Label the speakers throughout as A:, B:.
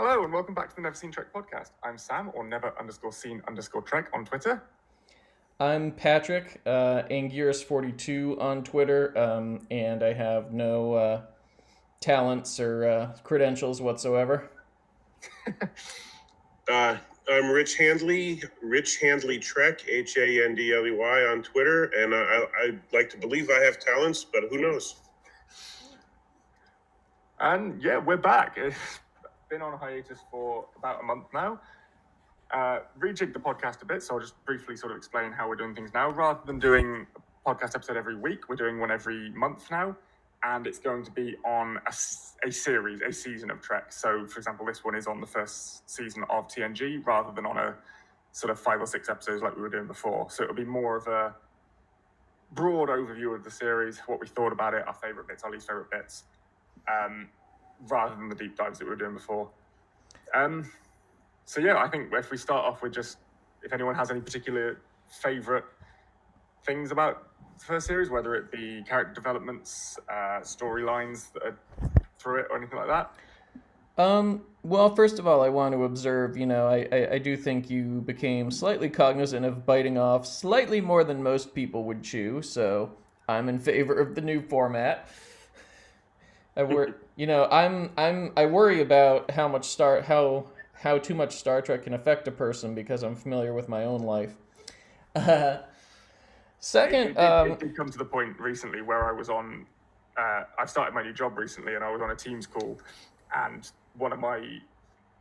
A: Hello and welcome back to the Never Seen Trek podcast. I'm Sam, or never underscore seen underscore Trek on Twitter.
B: I'm Patrick, uh, Anguirus42 on Twitter, um, and I have no uh, talents or uh, credentials whatsoever.
C: uh, I'm Rich Handley, Rich Handley Trek, H A N D L E Y on Twitter, and I, I'd like to believe I have talents, but who knows?
A: And yeah, we're back. Been on hiatus for about a month now. Uh, rejigged the podcast a bit, so I'll just briefly sort of explain how we're doing things now. Rather than doing a podcast episode every week, we're doing one every month now and it's going to be on a, a, series, a season of Trek. So, for example, this one is on the first season of TNG rather than on a sort of five or six episodes like we were doing before. So, it'll be more of a broad overview of the series, what we thought about it, our favorite bits, our least favorite bits, um, rather than the deep dives that we were doing before. Um, so, yeah, I think if we start off with just if anyone has any particular favorite things about the first series, whether it be character developments, uh, storylines that are through it, or anything like that?
B: Um, well, first of all, I want to observe, you know, I, I, I, do think you became slightly cognizant of biting off slightly more than most people would chew, so I'm in favor of the new format. I wor- you know, I'm I'm I worry about how much star how how too much Star Trek can affect a person because I'm familiar with my own life. Uh, Second,
A: it, it,
B: um,
A: it, did come to the point recently where I was on. Uh, I've started my new job recently, and I was on a Teams call, and one of my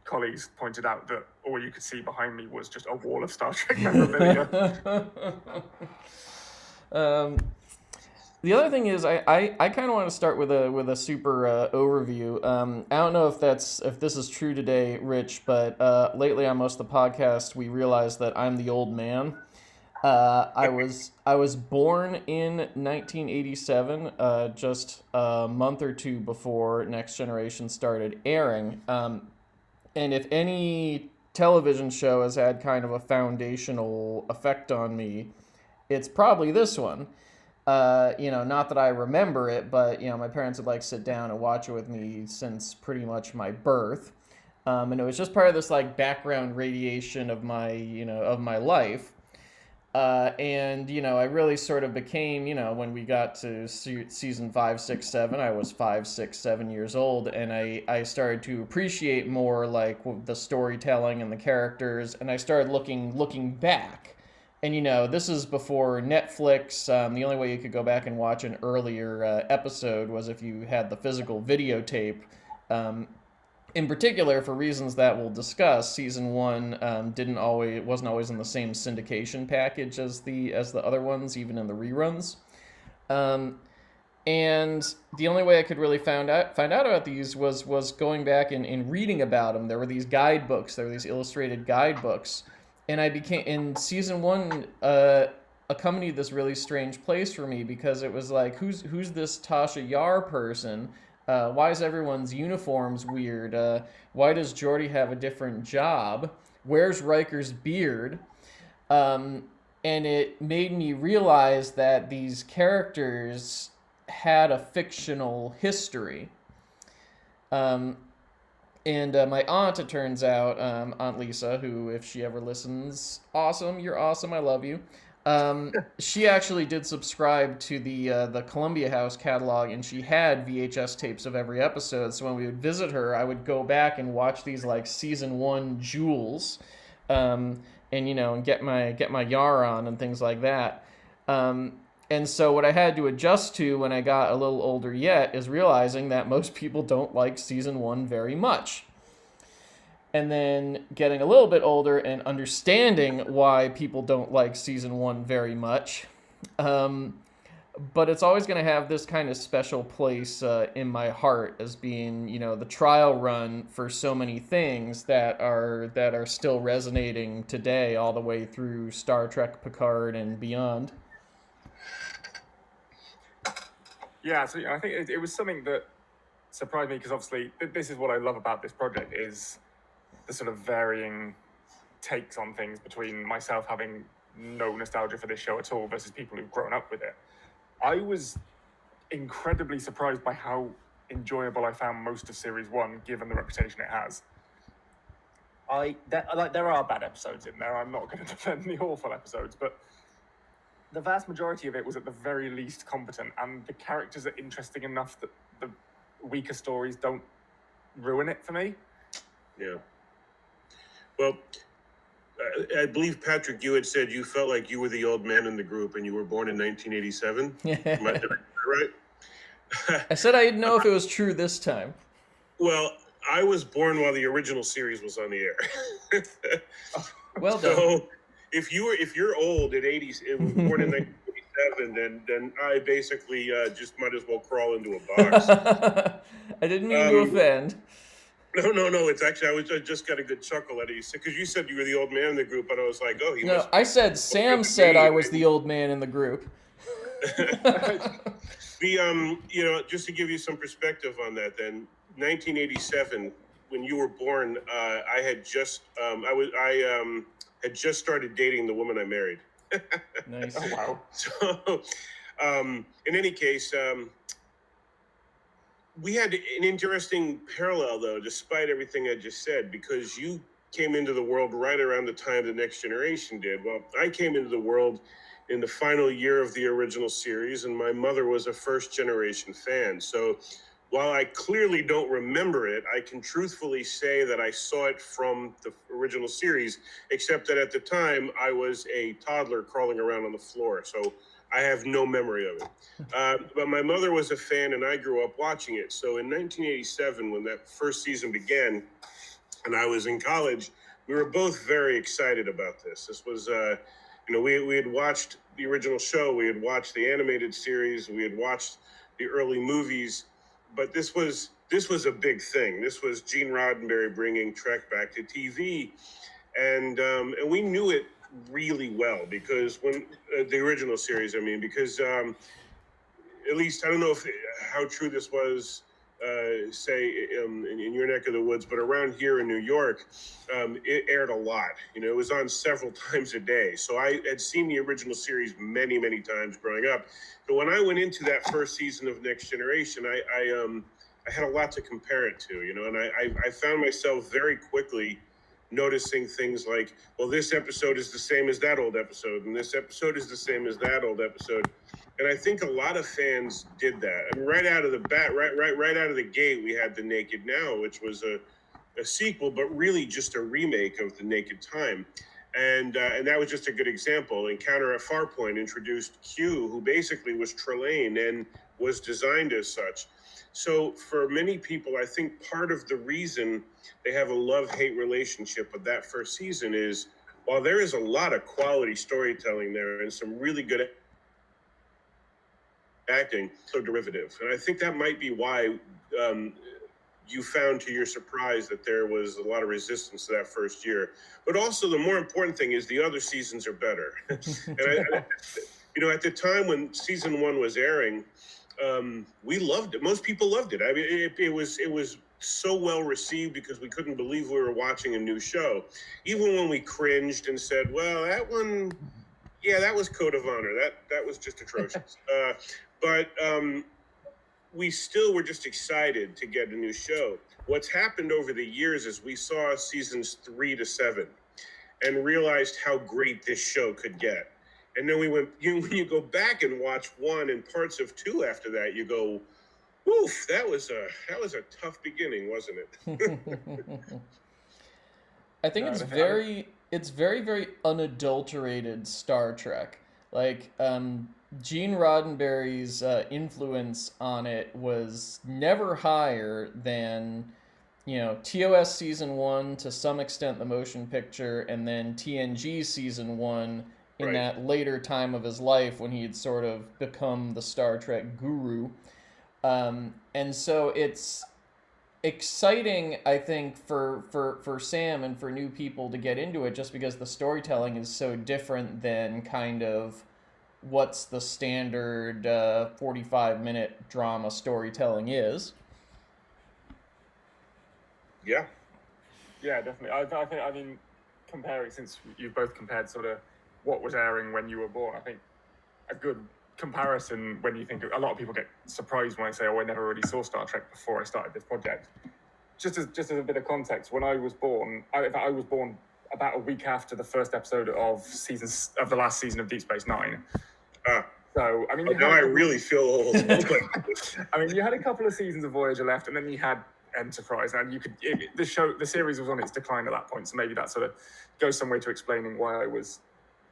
A: colleagues pointed out that all you could see behind me was just a wall of Star Trek memorabilia.
B: um, the other thing is, I, I, I kind of want to start with a with a super uh, overview. Um, I don't know if that's if this is true today, Rich, but uh, lately on most of the podcast, we realized that I'm the old man. Uh, I was I was born in 1987, uh, just a month or two before Next Generation started airing. Um, and if any television show has had kind of a foundational effect on me, it's probably this one. Uh, you know, not that I remember it, but you know, my parents would like sit down and watch it with me since pretty much my birth. Um, and it was just part of this like background radiation of my, you know, of my life. Uh, and you know, I really sort of became, you know, when we got to se- season five, six, seven, I was five, six, seven years old, and I I started to appreciate more like the storytelling and the characters, and I started looking looking back. And you know, this is before Netflix. Um, the only way you could go back and watch an earlier uh, episode was if you had the physical videotape. Um, in particular, for reasons that we'll discuss, season one um, didn't always wasn't always in the same syndication package as the as the other ones, even in the reruns. Um, and the only way I could really find out find out about these was was going back and, and reading about them. There were these guidebooks, there were these illustrated guidebooks, and I became in season one. Uh, accompanied this really strange place for me because it was like who's who's this Tasha Yar person uh, why is everyone's uniforms weird? Uh, why does Geordi have a different job? Where's Riker's beard? Um, and it made me realize that these characters had a fictional history. Um, and uh, my aunt, it turns out, um, Aunt Lisa, who, if she ever listens, awesome, you're awesome, I love you. Um, she actually did subscribe to the uh, the Columbia House catalog, and she had VHS tapes of every episode. So when we would visit her, I would go back and watch these like season one jewels, um, and you know, and get my get my Yar on and things like that. Um, and so what I had to adjust to when I got a little older yet is realizing that most people don't like season one very much and then getting a little bit older and understanding why people don't like season one very much. Um, but it's always going to have this kind of special place uh, in my heart as being, you know, the trial run for so many things that are that are still resonating today, all the way through Star Trek, Picard, and beyond.
A: Yeah, so I think it, it was something that surprised me because obviously this is what I love about this project is the sort of varying takes on things between myself having no nostalgia for this show at all versus people who've grown up with it. I was incredibly surprised by how enjoyable I found most of series one, given the reputation it has. I there, like there are bad episodes in there. I'm not going to defend the awful episodes, but the vast majority of it was at the very least competent, and the characters are interesting enough that the weaker stories don't ruin it for me.
C: Yeah. Well, I, I believe Patrick, you had said you felt like you were the old man in the group, and you were born in 1987. Am I, did I get that right?
B: I said I didn't know if it was true this time.
C: Well, I was born while the original series was on the air.
B: Well done.
C: so if you were if you're old at 80s, it was born in 1987, then then I basically uh, just might as well crawl into a box.
B: I didn't mean to
C: Um,
B: offend.
C: no, no, no. It's actually I was I just got a good chuckle at it because you said you were the old man in the group, but I was like, oh, he
B: No. I said Sam said I was the old man in the group.
C: The um, you know, just to give you some perspective on that, then 1987, when you were born, uh, I had just um, I was I um had just started dating the woman I married.
B: Nice.
A: Oh wow!
C: So, um, in any case, um, we had an interesting parallel, though, despite everything I just said, because you came into the world right around the time the next generation did. Well, I came into the world in the final year of the original series, and my mother was a first generation fan. So, while I clearly don't remember it, I can truthfully say that I saw it from the original series, except that at the time I was a toddler crawling around on the floor. So I have no memory of it. Uh, but my mother was a fan and I grew up watching it. So in 1987, when that first season began and I was in college, we were both very excited about this. This was, uh, you know, we, we had watched the original show, we had watched the animated series, we had watched the early movies but this was this was a big thing. This was Gene Roddenberry bringing Trek back to TV, and um, and we knew it really well because when uh, the original series, I mean, because um, at least I don't know if how true this was. Uh, say um, in, in your neck of the woods, but around here in New York, um, it aired a lot. You know, it was on several times a day. So I had seen the original series many, many times growing up. But when I went into that first season of Next Generation, I, I um I had a lot to compare it to, you know, and I, I, I found myself very quickly noticing things like, well, this episode is the same as that old episode, and this episode is the same as that old episode. And I think a lot of fans did that. And right out of the bat, right, right, right out of the gate, we had the Naked Now, which was a, a sequel, but really just a remake of the Naked Time and uh, and that was just a good example. Encounter at Farpoint introduced Q, who basically was Trelane and was designed as such. So for many people, I think part of the reason they have a love-hate relationship with that first season is while there is a lot of quality storytelling there and some really good acting, so derivative, and I think that might be why. Um, you found to your surprise that there was a lot of resistance to that first year. But also, the more important thing is the other seasons are better. and I, I, you know, at the time when season one was airing, um, we loved it. Most people loved it. I mean, it, it was it was so well received because we couldn't believe we were watching a new show. Even when we cringed and said, "Well, that one, yeah, that was Code of Honor. That that was just atrocious." uh, but um, we still were just excited to get a new show. What's happened over the years is we saw seasons three to seven and realized how great this show could get. And then we went, you, when you go back and watch one and parts of two after that, you go, Oof, that was a that was a tough beginning, wasn't it?
B: I think
A: No,
B: it's
A: I- I-
B: very it's very very unadulterated Star Trek. Like um, Gene Roddenberry's uh, influence on it was never higher than you know TOS season one to some extent the motion picture, and then TNG season one in
C: Right.
B: that later time of his life when he had sort of become the Star Trek guru. Um, and so it's exciting i think for for for sam and for new people to get into it just because the storytelling is so different than kind of what's the standard uh, 45 minute drama storytelling is
C: yeah.
A: Yeah, definitely. I, I think I mean comparing since you've both compared sort of what was airing when you were born. I think a good comparison when you think a lot of people get surprised when I say, "Oh, I never really saw Star Trek before I started this project." just as just as a bit of context, when I was born, I, in fact, I was born about a week after the first episode of season of the last season of Deep Space Nine. So I mean,
C: Oh, now
A: had-
C: I really feel old.
A: I mean, you had a couple of seasons of Voyager left, and then you had Enterprise, and you could it, the show, the series was on its decline at that point. So maybe that sort of goes some way to explaining why I was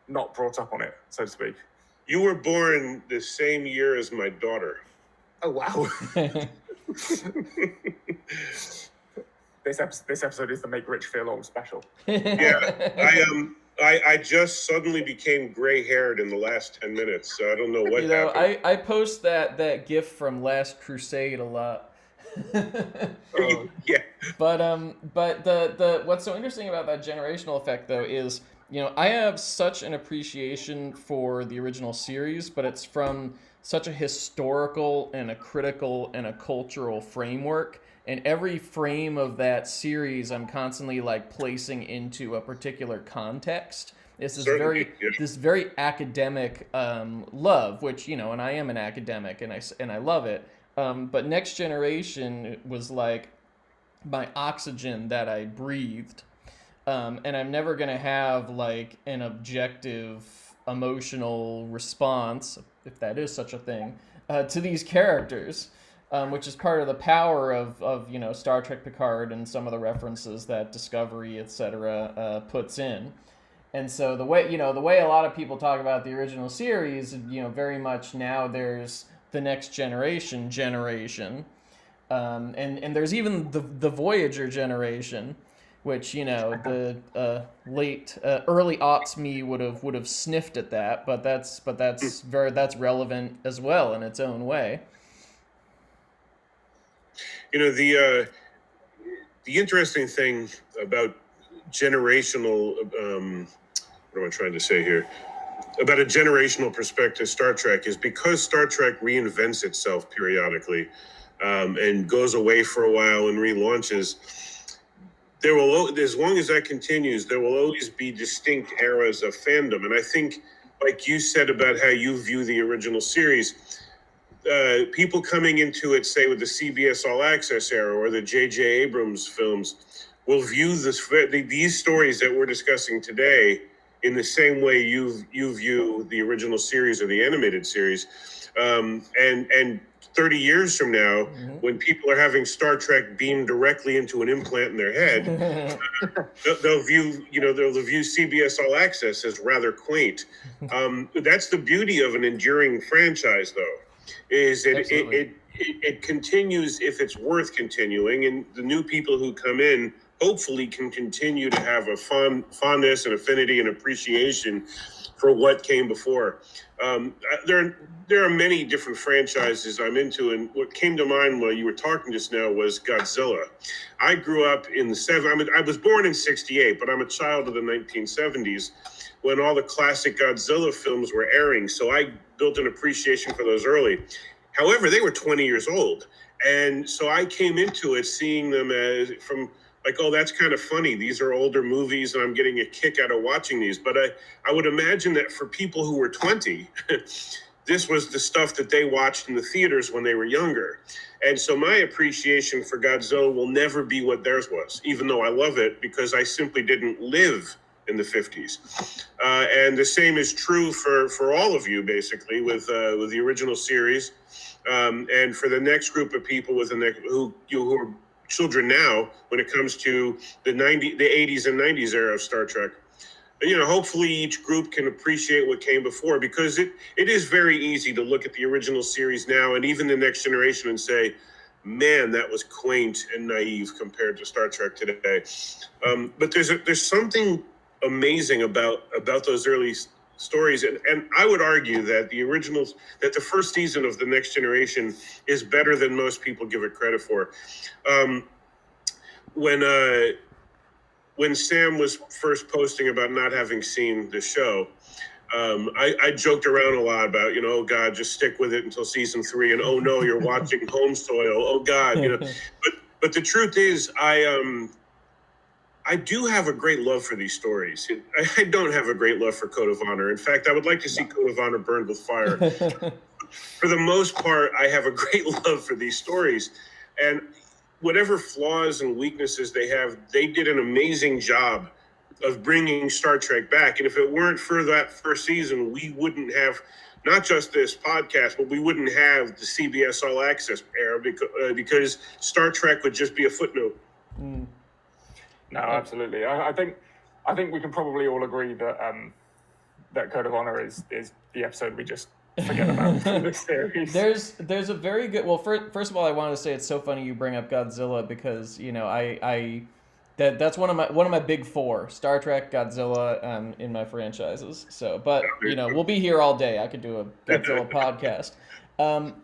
A: not brought up on it, so to speak.
C: you were born the same year as my daughter.
A: Oh wow! this episode, this episode is the Make Rich Feel Old special.
C: Yeah, I um, I, I just suddenly became gray haired in the last ten minutes, so I don't know what
B: you know,
C: happened.
B: I, I post that that gif from Last Crusade a lot.
A: Oh,
C: yeah,
B: But um, but the the what's so interesting about that generational effect though is you know I have such an appreciation for the original series, but it's from such a historical and a critical and a cultural framework. And every frame of that series, I'm constantly like placing into a particular context. It's this
C: Certainly,
B: very
C: yeah.
B: this very academic um, love, which you know, and I am an academic, and i and I love it. Um, but Next Generation was like my oxygen that I breathed. Um, and I'm never going to have like an objective emotional response, if that is such a thing, uh, to these characters, um, which is part of the power of, of, you know, Star Trek Picard and some of the references that Discovery, etc., uh, puts in. And so the way, you know, the way a lot of people talk about the original series, you know, very much now there's the next generation generation um, and and there's even the the Voyager generation, which you know the uh, late uh, early aughts me would have would have sniffed at that, but that's but that's very that's relevant as well in its own way.
C: You know the uh, the interesting thing about generational um, what am I trying to say here? About a generational perspective, Star Trek is because Star Trek reinvents itself periodically um, and goes away for a while and relaunches. There will, as long as that continues, there will always be distinct eras of fandom. And I think, like you said about how you view the original series, uh, people coming into it, say with the CBS All Access era or the J.J. Abrams films, will view this, these stories that we're discussing today in the same way you you view the original series or the animated series, um, and and 30 years from now,
B: Mhm.
C: when people are having Star Trek beamed directly into an implant in their head, they'll, they'll view you know they'll view CBS All Access as rather quaint. Um, that's the beauty of an enduring franchise, though, is it it, it it it continues if it's worth continuing, and the new people who come in hopefully can continue to have a fond fondness and affinity and appreciation for what came before. Um, there, there are many different franchises I'm into, and what came to mind while you were talking just now was Godzilla. I grew up in the seven. I'm a, I was born in '68, but I'm a child of the 1970s when all the classic Godzilla films were airing. So I built an appreciation for those early. However, they were 20 years old, and so I came into it seeing them as from like, oh, that's kind of funny. These are older movies, and I'm getting a kick out of watching these. But I, I would imagine that for people who were 20, this was the stuff that they watched in the theaters when they were younger. And so my appreciation for Godzilla will never be what theirs was, even though I love it because I simply didn't live in the 50s. Uh, and the same is true for, for all of you, basically, with, uh, with the original series. Um, and for the next group of people with the next, who, you, who are children now when it comes to the 90, the 80s and 90s era of Star Trek you know hopefully each group can appreciate what came before because it it is very easy to look at the original series now and even the next generation and say man that was quaint and naive compared to star trek today um, but there's a, there's something amazing about about those early s- stories and, and i would argue that the originals that the first season of the next generation is better than most people give it credit for um, when uh when Sam was first posting about not having seen the show, um, I, I joked around a lot about, you know, oh God, just stick with it until season three, and oh no, you're watching Home Soil. Oh God, you know. But but the truth is, I um, I do have a great love for these stories. I, don't have a great love for Code of Honor. In fact, I would like to see Code of Honor burned with fire. for the most part, I have a great love for these stories. And whatever flaws and weaknesses they have, they did an amazing job of bringing Star Trek back. And if it weren't for that first season, we wouldn't have not just this podcast, but we wouldn't have the CBS All Access era because, uh, because Star Trek would just be a footnote.
B: Mm.
A: No, absolutely. I, I think I think we can probably all agree that um, that Code of Honor is is the episode we just forget about from the series.
B: There's there's a very good. Well, first, first of all, I wanted to say it's so funny you bring up Godzilla because you know I I that that's one of my one of my big four Star Trek, Godzilla, um, in my franchises. So, but you know we'll be here all day. I could do a Godzilla podcast. Um,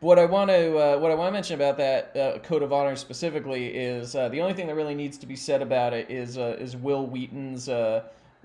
B: what I want to uh, what I want to mention about that uh, code of honor specifically is uh, the only thing that really needs to be said about it is uh, is Wil Wheaton's uh,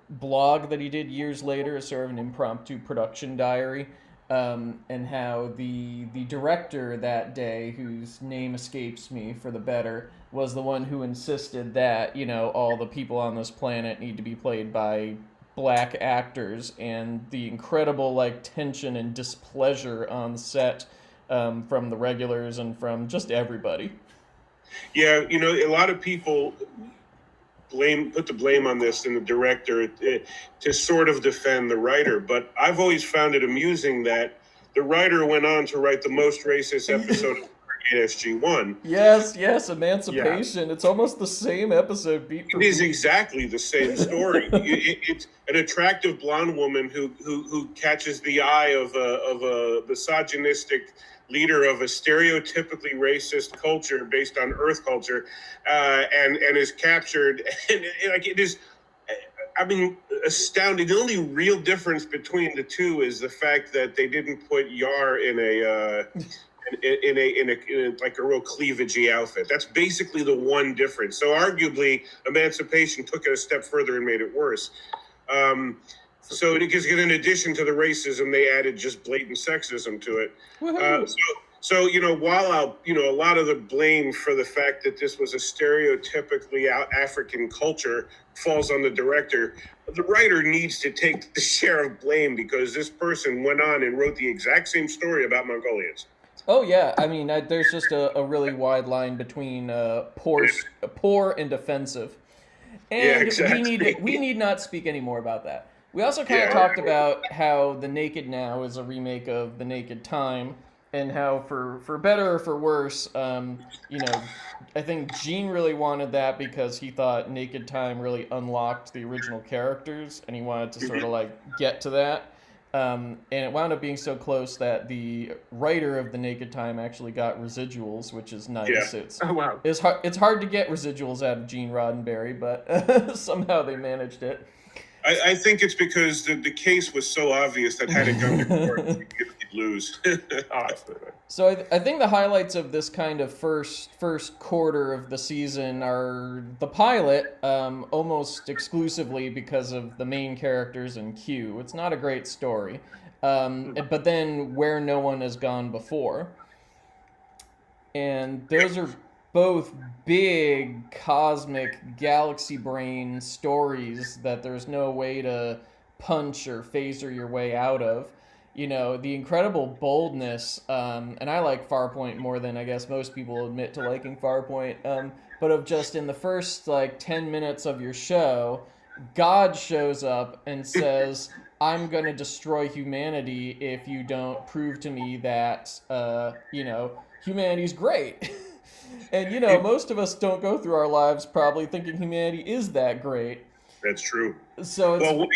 B: blog that he did years later, sort of an impromptu production diary, um, and how the the director that day, whose name escapes me for the better, was the one who insisted that you know all the people on this planet need to be played by black actors, and the incredible like tension and displeasure on set um, from the regulars and from just everybody.
C: Yeah, you know, a lot of people blame put the blame on this and the director uh, to sort of defend the writer, but I've always found it amusing that the writer went on to write the most racist episode of SG One.
B: Yes, yes, Emancipation. Yeah. It's almost the same episode. Beat
C: it is exactly the same story. it, it, it's an attractive blonde woman who who, who catches the eye of a of a misogynistic leader of a stereotypically racist culture based on Earth culture, uh, and and is captured. And, and, like it is, I mean, astounding. The only real difference between the two is the fact that they didn't put Yar in a. Uh, in, in, a, in, a, in a like a real cleavagey outfit. That's basically the one difference. So arguably, Emancipation took it a step further and made it worse. Um, so because in addition to the racism, they added just blatant sexism to it. Uh, so, so you know, while I'll, you know, a lot of the blame for the fact that this was a stereotypically out African culture falls on the director. The writer needs to take the share of blame because this person went on and wrote the exact same story about Mongolians.
B: Oh yeah, I mean, I, there's just a, a, really wide line between uh, poor, poor and offensive, and
C: yeah, exactly.
B: we need we need not speak any more about that. We also kind of yeah. talked about how The Naked Now is a remake of The Naked Time, and how for for better or for worse, um, you know, I think Gene really wanted that because he thought Naked Time really unlocked the original characters, and he wanted to sort of like get to that. Um, and it wound up being so close that the writer of the Naked Time actually got residuals, which is nice.
C: Yeah.
B: It's
A: oh, wow.
B: It's hard. It's hard to get residuals out of Gene Roddenberry, but somehow they managed it.
C: I, I, think it's because the, the case was so obvious that had it gone to court, he'd lose. oh.
B: So I, th- I think the highlights of this kind of first first quarter of the season are the pilot, um, almost exclusively because of the main characters and Q. It's not a great story, um, but then where no one has gone before, and those are both big cosmic galaxy brain stories that there's no way to punch or phaser your way out of. You know, the incredible boldness, um, and I like Farpoint more than I guess most people admit to liking Farpoint, um, but of just in the first like 10 minutes of your show, God shows up and says, I'm going to destroy humanity if you don't prove to me that, uh, you know, humanity's great. And you know, most of us don't go through our lives probably thinking humanity is that great.
C: That's true.
B: So
C: well,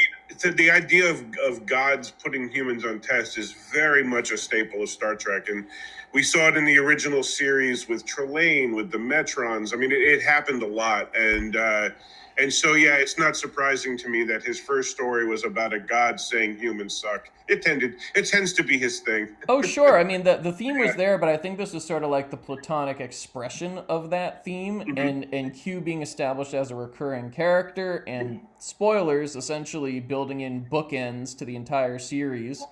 C: the, the idea of, of gods putting humans on test is very much a staple of Star Trek, and we saw it in the original series with Trelane, with the Metrons. I mean, it, it happened a lot, and uh, and so, yeah, it's not surprising to me that his first story was about a god saying humans suck. It tended, it tends to be his thing.
B: oh, sure. I mean, the the theme was there, but I think this is sort of like the platonic expression of that theme, mm-hmm. and and Q being established as a recurring character, and spoilers, essentially building in bookends to the entire series.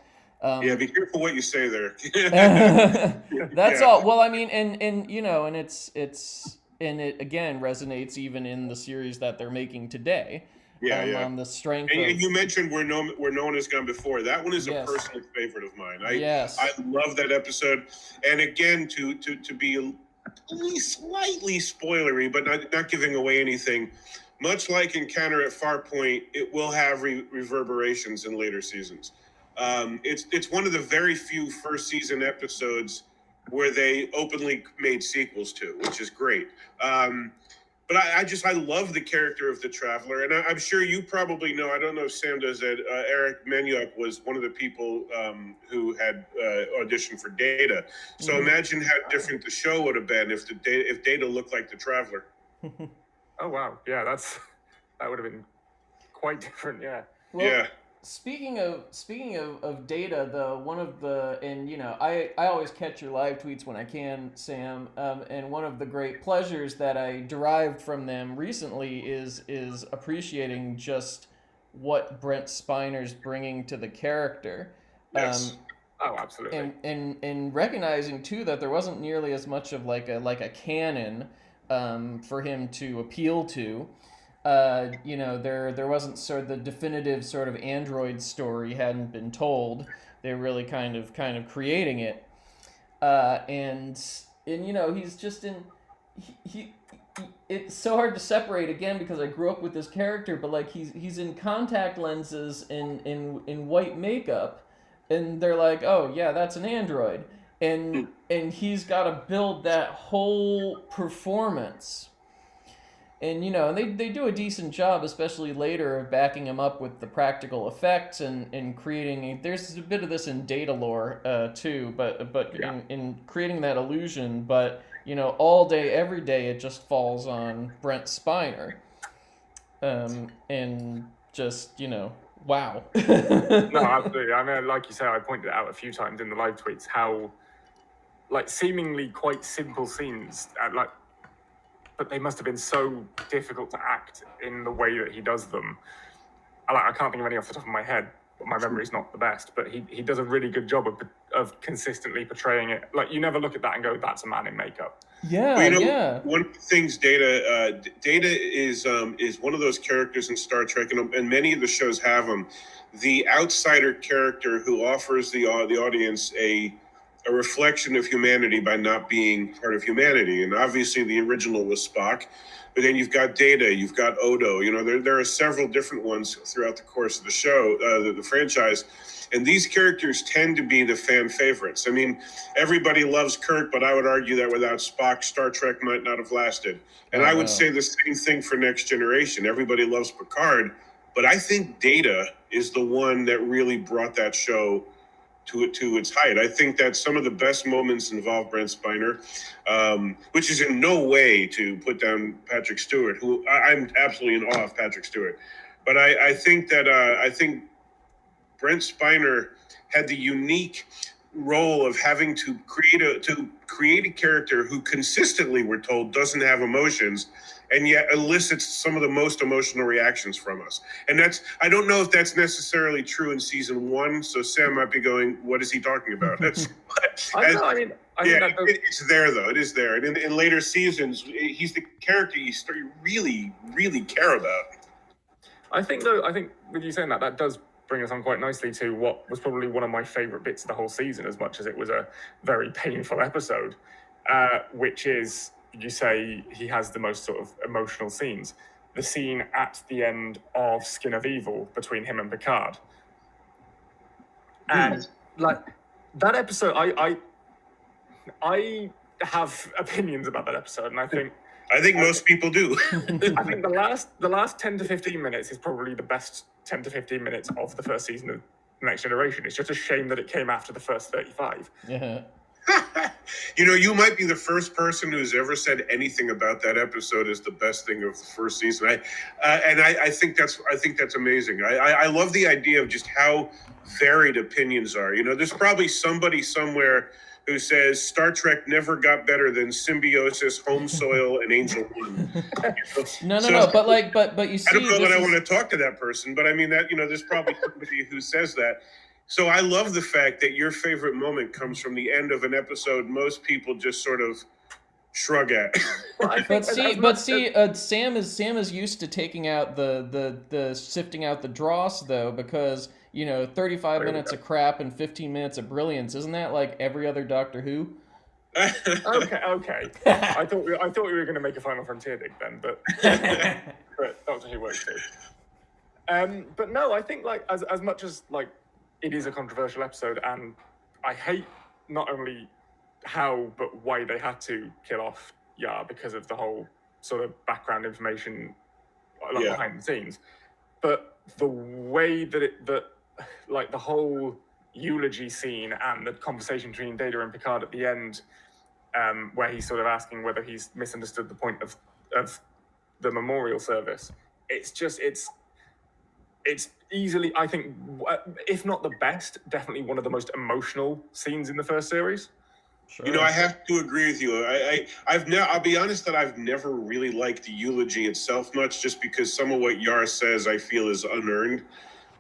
C: Um, yeah, be careful what you say there.
B: That's yeah. all. Well, I mean, and and you know, and it's it's and it again resonates even in the series that they're making today.
C: Yeah, um, yeah.
B: On the strength.
C: And,
B: of,
C: and you mentioned where no where no one has gone before. That one is yes. a personal favorite of mine. I
B: yes.
C: I love that episode. And again, to to to be only slightly spoilery, but not, not giving away anything. Much like Encounter at Farpoint, it will have re- reverberations in later seasons. Um, it's it's one of the very few first season episodes where they openly made sequels to, which is great. Um, but I, I, just I love the character of the traveler, and I, am sure you probably know. I don't know if Sam does that. Uh, Eric Menyuk was one of the people um, who had uh, auditioned for Data. So mm-hmm. imagine how different the show would have been if the Data, if Data looked like the traveler.
A: oh wow, yeah, that's that would have been quite different. Yeah.
C: Well, yeah.
B: Speaking of speaking of, of data, the one of the and you know I, I always catch your live tweets when I can, Sam. Um, and one of the great pleasures that I derived from them recently is is appreciating just what Brent Spiner's bringing to the character.
C: Yes.
A: Um, oh, absolutely.
B: And, and and recognizing too that there wasn't nearly as much of like a like a canon um, for him to appeal to uh, you know, there there wasn't sort of the definitive sort of Android story hadn't been told. They're really kind of kind of creating it, uh, and and you know he's just in he, he, it's so hard to separate again because I grew up with this character, but like he's he's in contact lenses in in in white makeup, and they're like, oh yeah, that's an android, and and he's got to build that whole performance and you know, and they, they do a decent job, especially later, of backing him up with the practical effects and, and creating. A, there's a bit of this in Datalore uh, too, but but yeah. in, in creating that illusion. But you know, all day, every day, it just falls on Brent Spiner, um, and just you know, wow.
A: no, absolutely. I mean, like you say, I pointed out a few times in the live tweets how, like, seemingly quite simple scenes, uh, like but they must have been so difficult to act in the way that he does them. I, like, I can't think of any off the top of my head. But my memory's not the best, but he, he does a really good job of of consistently portraying it. Like you never look at that and go, "That's a man in makeup."
B: Yeah, well, you know, yeah.
C: One of the things Data uh, Data is um, is one of those characters in Star Trek, and, and many of the shows have him. The outsider character who offers the uh, the audience a a reflection of humanity by not being part of humanity. And obviously, the original was Spock, but then you've got Data, you've got Odo. You know, there, there are several different ones throughout the course of the show, uh, the, the franchise. And these characters tend to be the fan favorites. I mean, everybody loves Kirk, but I would argue that without Spock, Star Trek might not have lasted. And I, I would say the same thing for Next Generation. Everybody loves Picard, but I think Data is the one that really brought that show to to its height. I think that some of the best moments involve Brent Spiner, um, which is in no way to put down Patrick Stewart, who I, am absolutely in awe of Patrick Stewart. But I, I think that uh, I think Brent Spiner had the unique role of having to create a to create a character who consistently we're told doesn't have emotions and yet elicits some of the most emotional reactions from us. And that's I don't know if that's necessarily true in season one. So Sam might be going, "What is he talking about?" That's
A: I, know, I mean, I
C: yeah, it, it's there though. It is there, and in, in later seasons, he's the character you start really, really care about.
A: I think though, I think with you saying that, that does bring us on quite nicely to what was probably one of my favorite bits of the whole season, as much as it was a very painful episode, uh, which is you say he has the most sort of emotional scenes. The scene at the end of Skin of Evil between him and Picard. And mm. like that episode, I, I I have opinions about that episode, and I think
C: I think most people do.
A: I think the last the last ten to fifteen minutes is probably the best ten to fifteen minutes of the first season of Next Generation. It's just a shame that it came after the first thirty five.
B: Yeah.
C: you know, you might be the first person who's ever said anything about that episode as the best thing of the first season. I, uh, and I, I, think that's I think that's amazing. I, I, I love the idea of just how varied opinions are. You know, there's probably somebody somewhere who says Star Trek never got better than Symbiosis, Home Soil, and Angel One.
B: no, no, so, no. But like, but but you see,
C: I don't know that is... I want to talk to that person, but I mean that you know, there's probably somebody who says that. So I love the fact that your favorite moment comes from the end of an episode. Most people just sort of shrug at.
B: well, but see, but see, uh, Sam is Sam is used to taking out the the the sifting out the dross though, because you know, thirty five minutes of crap and fifteen minutes of brilliance. Isn't that like every other Doctor Who?
A: okay, okay. I thought we, I thought we were going to make a Final Frontier dig then, but but Doctor Who works too. Um, but no, I think like as as much as like it is a controversial episode, and I hate not only how but why they had to kill off Yar because of the whole sort of background information like
C: Yeah.
A: behind the scenes, but the way that it that like the whole eulogy scene and the conversation between Data and Picard at the end, um, where he's sort of asking whether he's misunderstood the point of of the memorial service. It's just it's it's easily I think uh, if not the best, definitely one of the most emotional scenes in the first series.
C: You know, I have to agree with you. I, I I've never. I'll be honest that I've never really liked the eulogy itself much, just because some of what Yar says I feel is unearned.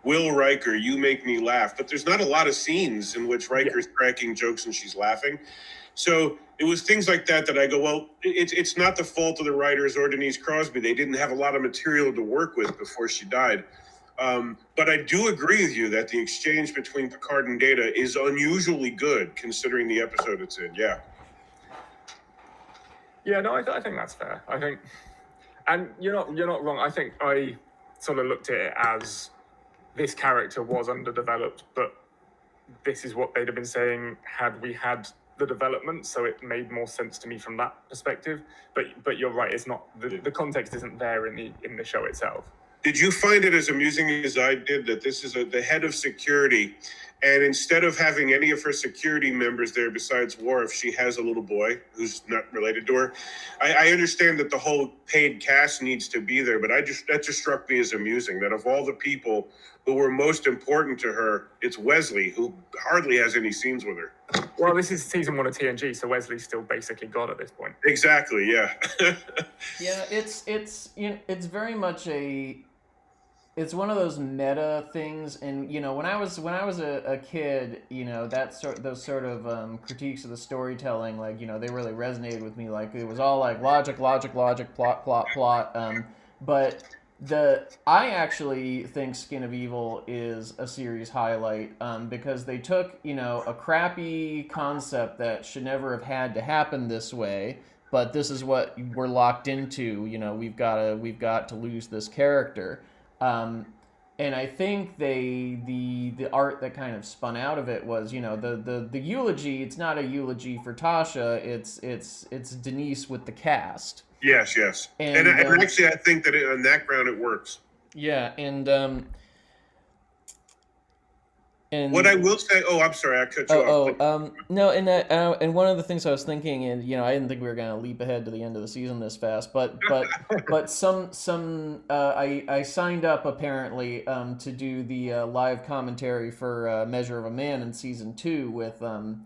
C: Will Riker, you make me laugh, but there's not a lot of scenes in which Riker's cracking jokes and she's laughing. So it was things like that that I go, well, it's it's not the fault of the writers or Denise Crosby. They didn't have a lot of material to work with before she died. Um, but I do agree with you that the exchange between Picard and Data is unusually good considering the episode it's in. Yeah.
A: Yeah, no, I, th- I think that's fair. I think, and you're not you're not wrong. I think I sort of looked at it as this character was underdeveloped, but this is what they'd have been saying had we had the development. So it made more sense to me from that perspective. But but you're right. It's not the, the context isn't there in the in the show itself.
C: Did you find it as amusing as I did that this is a, the head of security, and instead of having any of her security members there besides Worf, she has a little boy who's not related to her. I, I understand that the whole paid cast needs to be there, but I just that just struck me as amusing that of all the people who were most important to her, it's Wesley who hardly has any scenes with her.
A: Well, this is season one of TNG, so Wesley's still basically God at this point.
C: Exactly, yeah.
B: Yeah, it's it's you know, it's very much a it's one of those meta things and you know when i was when i was a, a kid you know that sort those sort of um, critiques of the storytelling like you know they really resonated with me like it was all like logic logic logic plot plot plot um, but the i actually think skin of evil is a series highlight um, because they took you know a crappy concept that should never have had to happen this way but this is what we're locked into you know we've got to we've got to lose this character um, and I think they the the art that kind of spun out of it was you know the the the eulogy. It's not a eulogy for Tasha. It's it's it's Denise with the cast.
C: yes, yes. And,
B: And,
C: and
B: uh,
C: actually, I think that it, on that ground it works.
B: Yeah, and um, and
C: What I will say, oh, I'm sorry, I cut you
B: Oh,
C: off.
B: oh, um, no, and uh, uh, and one of the things I was thinking, and you know, I didn't think we were gonna leap ahead to the end of the season this fast, but but but some some uh, I I signed up apparently um, to do the uh, live commentary for uh, Measure of a Man in season two with um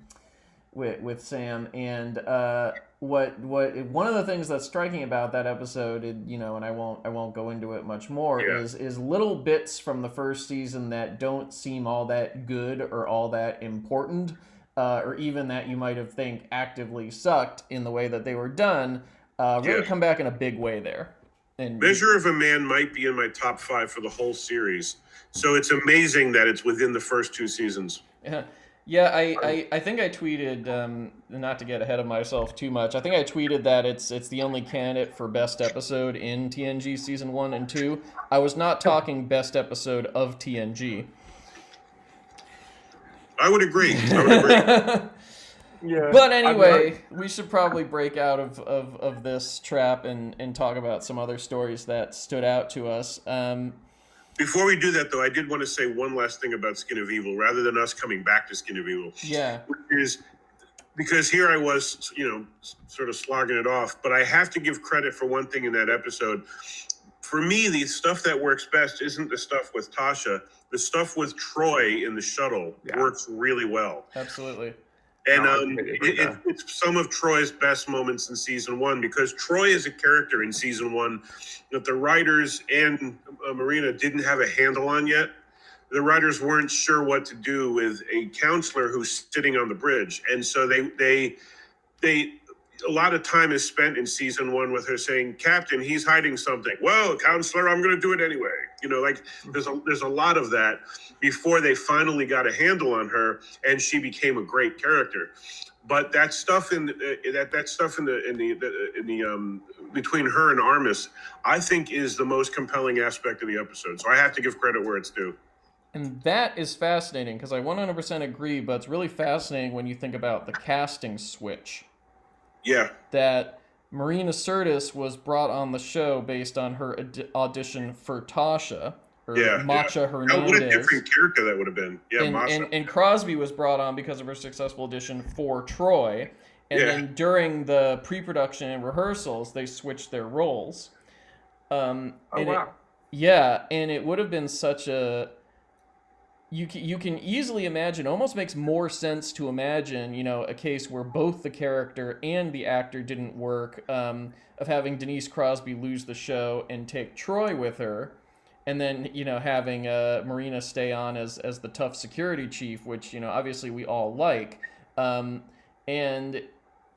B: with with Sam, and uh, what what one of the things that's striking about that episode, it, you know, and I won't I won't go into it much more,
C: Yeah.
B: is is little bits from the first season that don't seem all that good or all that important, uh, or even that you might have think actively sucked in the way that they were done, uh, really
C: Yeah.
B: come back in a big way there. And
C: Measure of a Man might be in my top five for the whole series. So it's amazing that it's within the first two seasons.
B: Yeah, yeah. I, I, I think I tweeted, um, not to get ahead of myself too much. I think I tweeted that it's it's the only candidate for best episode in TNG season one and two. I was not talking best episode of TNG.
C: I would agree. I would agree.
A: Yeah.
B: But
A: I'm
B: anyway, we should probably break out of, of, of this trap and, and talk about some other stories that stood out to us. Um,
C: Before we do that, though, I did want to say one last thing about Skin of Evil, rather than us coming back to Skin of Evil.
B: yeah,
C: which is because here I was, you know, sort of slogging it off. But I have to give credit for one thing in that episode. For me, the stuff that works best isn't the stuff with Tasha. The stuff with Troi in the shuttle
A: Yeah.
C: works really well.
B: absolutely.
C: And
A: No,
C: um, it, it, it's some of Troi's best moments in season one because Troi is a character in season one that the writers and uh, Marina didn't have a handle on yet. The writers weren't sure what to do with a counselor who's sitting on the bridge, and so they they they a lot of time is spent in season one with her saying, "Captain, he's hiding something." Well, counselor, I'm going to do it anyway. You know, like there's a there's a lot of that before they finally got a handle on her, and she became a great character. but that stuff in uh, that that stuff in the in the, the in the um between her and Armus, I think is the most compelling aspect of the episode. So I have to give credit where it's due.
B: And that is fascinating because I 100% agree, but it's really fascinating when you think about the casting switch.
C: Yeah.
B: That Marina Sirtis was brought on the show based on her ad- audition for Tasha, or
C: Yeah,
B: Macha
C: yeah.
B: Hernandez.
C: What a different character that would have been. Yeah,
B: and,
C: Masha.
B: and, and Crosby was brought on because of her successful audition for Troi. And
C: Yeah.
B: then during the pre-production and rehearsals, they switched their roles. Um,
A: Oh
B: and it-
A: wow.
B: yeah, and it would have been such a. You can, you can easily imagine, almost makes more sense to imagine, you know, a case where both the character and the actor didn't work, um, of having Denise Crosby lose the show and take Troi with her, and then, you know, having uh, Marina stay on as, as the tough security chief, which, you know, obviously we all like. Um, and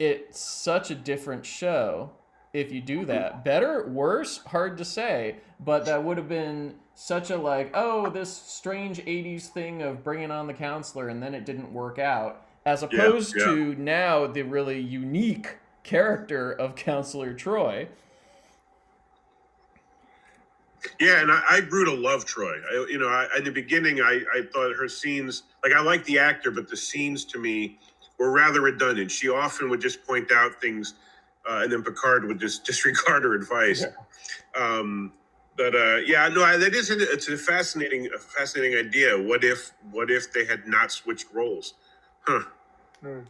B: it's such a different show if you do mm-hmm. that. Better, worse, hard to say, but that would have been such a like, oh, this strange 80s thing of bringing on the counselor and then it didn't work out, as opposed
C: yeah.
B: to now the really unique character of Counselor Troi.
C: Yeah, and I, I grew to love Troi. I, you know, I, at the beginning, I, I thought her scenes, like I liked the actor, but the scenes to me were rather redundant. She often would just point out things, uh, and then Picard would just disregard her advice. Um, but uh, yeah, no, I, that is a, it's a fascinating, a fascinating idea. What if, what if they had not switched roles? Huh?
A: No.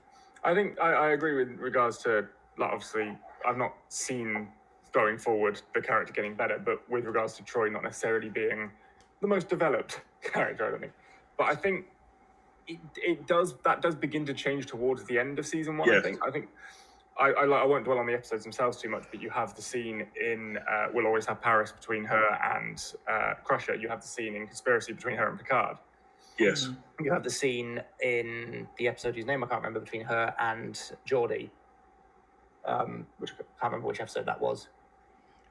A: I think I, I agree with regards to like obviously I've not seen going forward the character getting better, but with regards to Troi not necessarily being the most developed character, I don't think. But I think it, it does that does begin to change towards the end of season one. I think I think I, I, I won't dwell on the episodes themselves too much, but you have the scene in uh, We'll Always Have Paris between her and uh, Crusher. You have the scene in Conspiracy between her and Picard.
C: Yes.
D: You have the scene in the episode whose name I can't remember between her and Geordi. Um, which I can't remember which episode that was.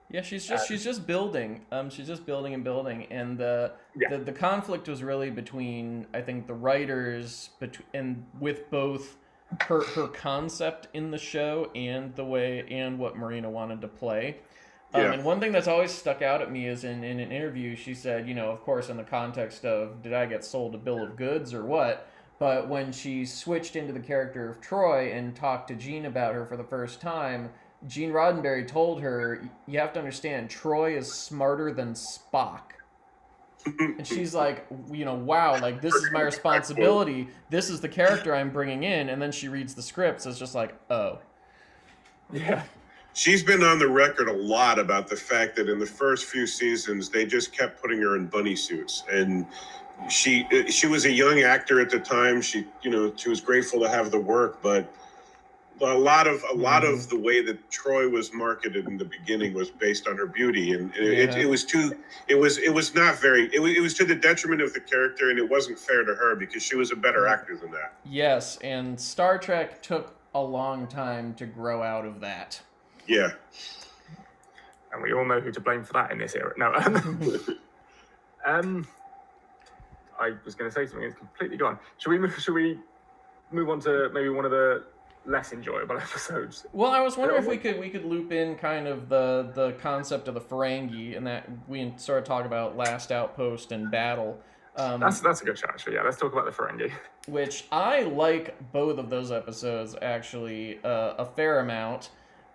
B: Yeah, she's just
D: Uh,
B: she's just building. Um, she's just building and building, and the
A: Yeah.
B: the, the conflict was really between I think the writers between and with both her her concept in the show and the way and what Marina wanted to play. Um,
C: Yeah.
B: And one thing that's always stuck out at me is in, in an interview, she said, you know, of course, in the context of did I get sold a bill of goods or what? But when she switched into the character of Troi and talked to Gene about her for the first time, Gene Roddenberry told her, "You have to understand, Troi is smarter than Spock." And she's like, you know, wow, like this is my responsibility. This is the character I'm bringing in. And then she reads the scripts. It's just like, oh,
A: Yeah.
C: She's been on the record a lot about the fact that in the first few seasons they just kept putting her in bunny suits, and she uh, she was a young actor at the time. She you know she was grateful to have the work, but a lot of a lot of the way that Troi was marketed in the beginning was based on her beauty, and it,
B: Yeah.
C: it was too it was it was not very it was, it was to the detriment of the character, and it wasn't fair to her because she was a better actor than that.
B: yes. And Star Trek took a long time to grow out of that.
C: Yeah.
A: and we all know who to blame for that in this era. No, um, um, I was going to say something; it's completely gone. Should we move? Should we move on to maybe one of the less enjoyable episodes?
B: Well, I was wondering if we could we could loop in kind of the the concept of the Ferengi and that we sort of talk about Last Outpost and Battle. Um,
A: That's that's a good chat, actually. Yeah, let's talk about the Ferengi.
B: which I like both of those episodes actually uh, a fair amount.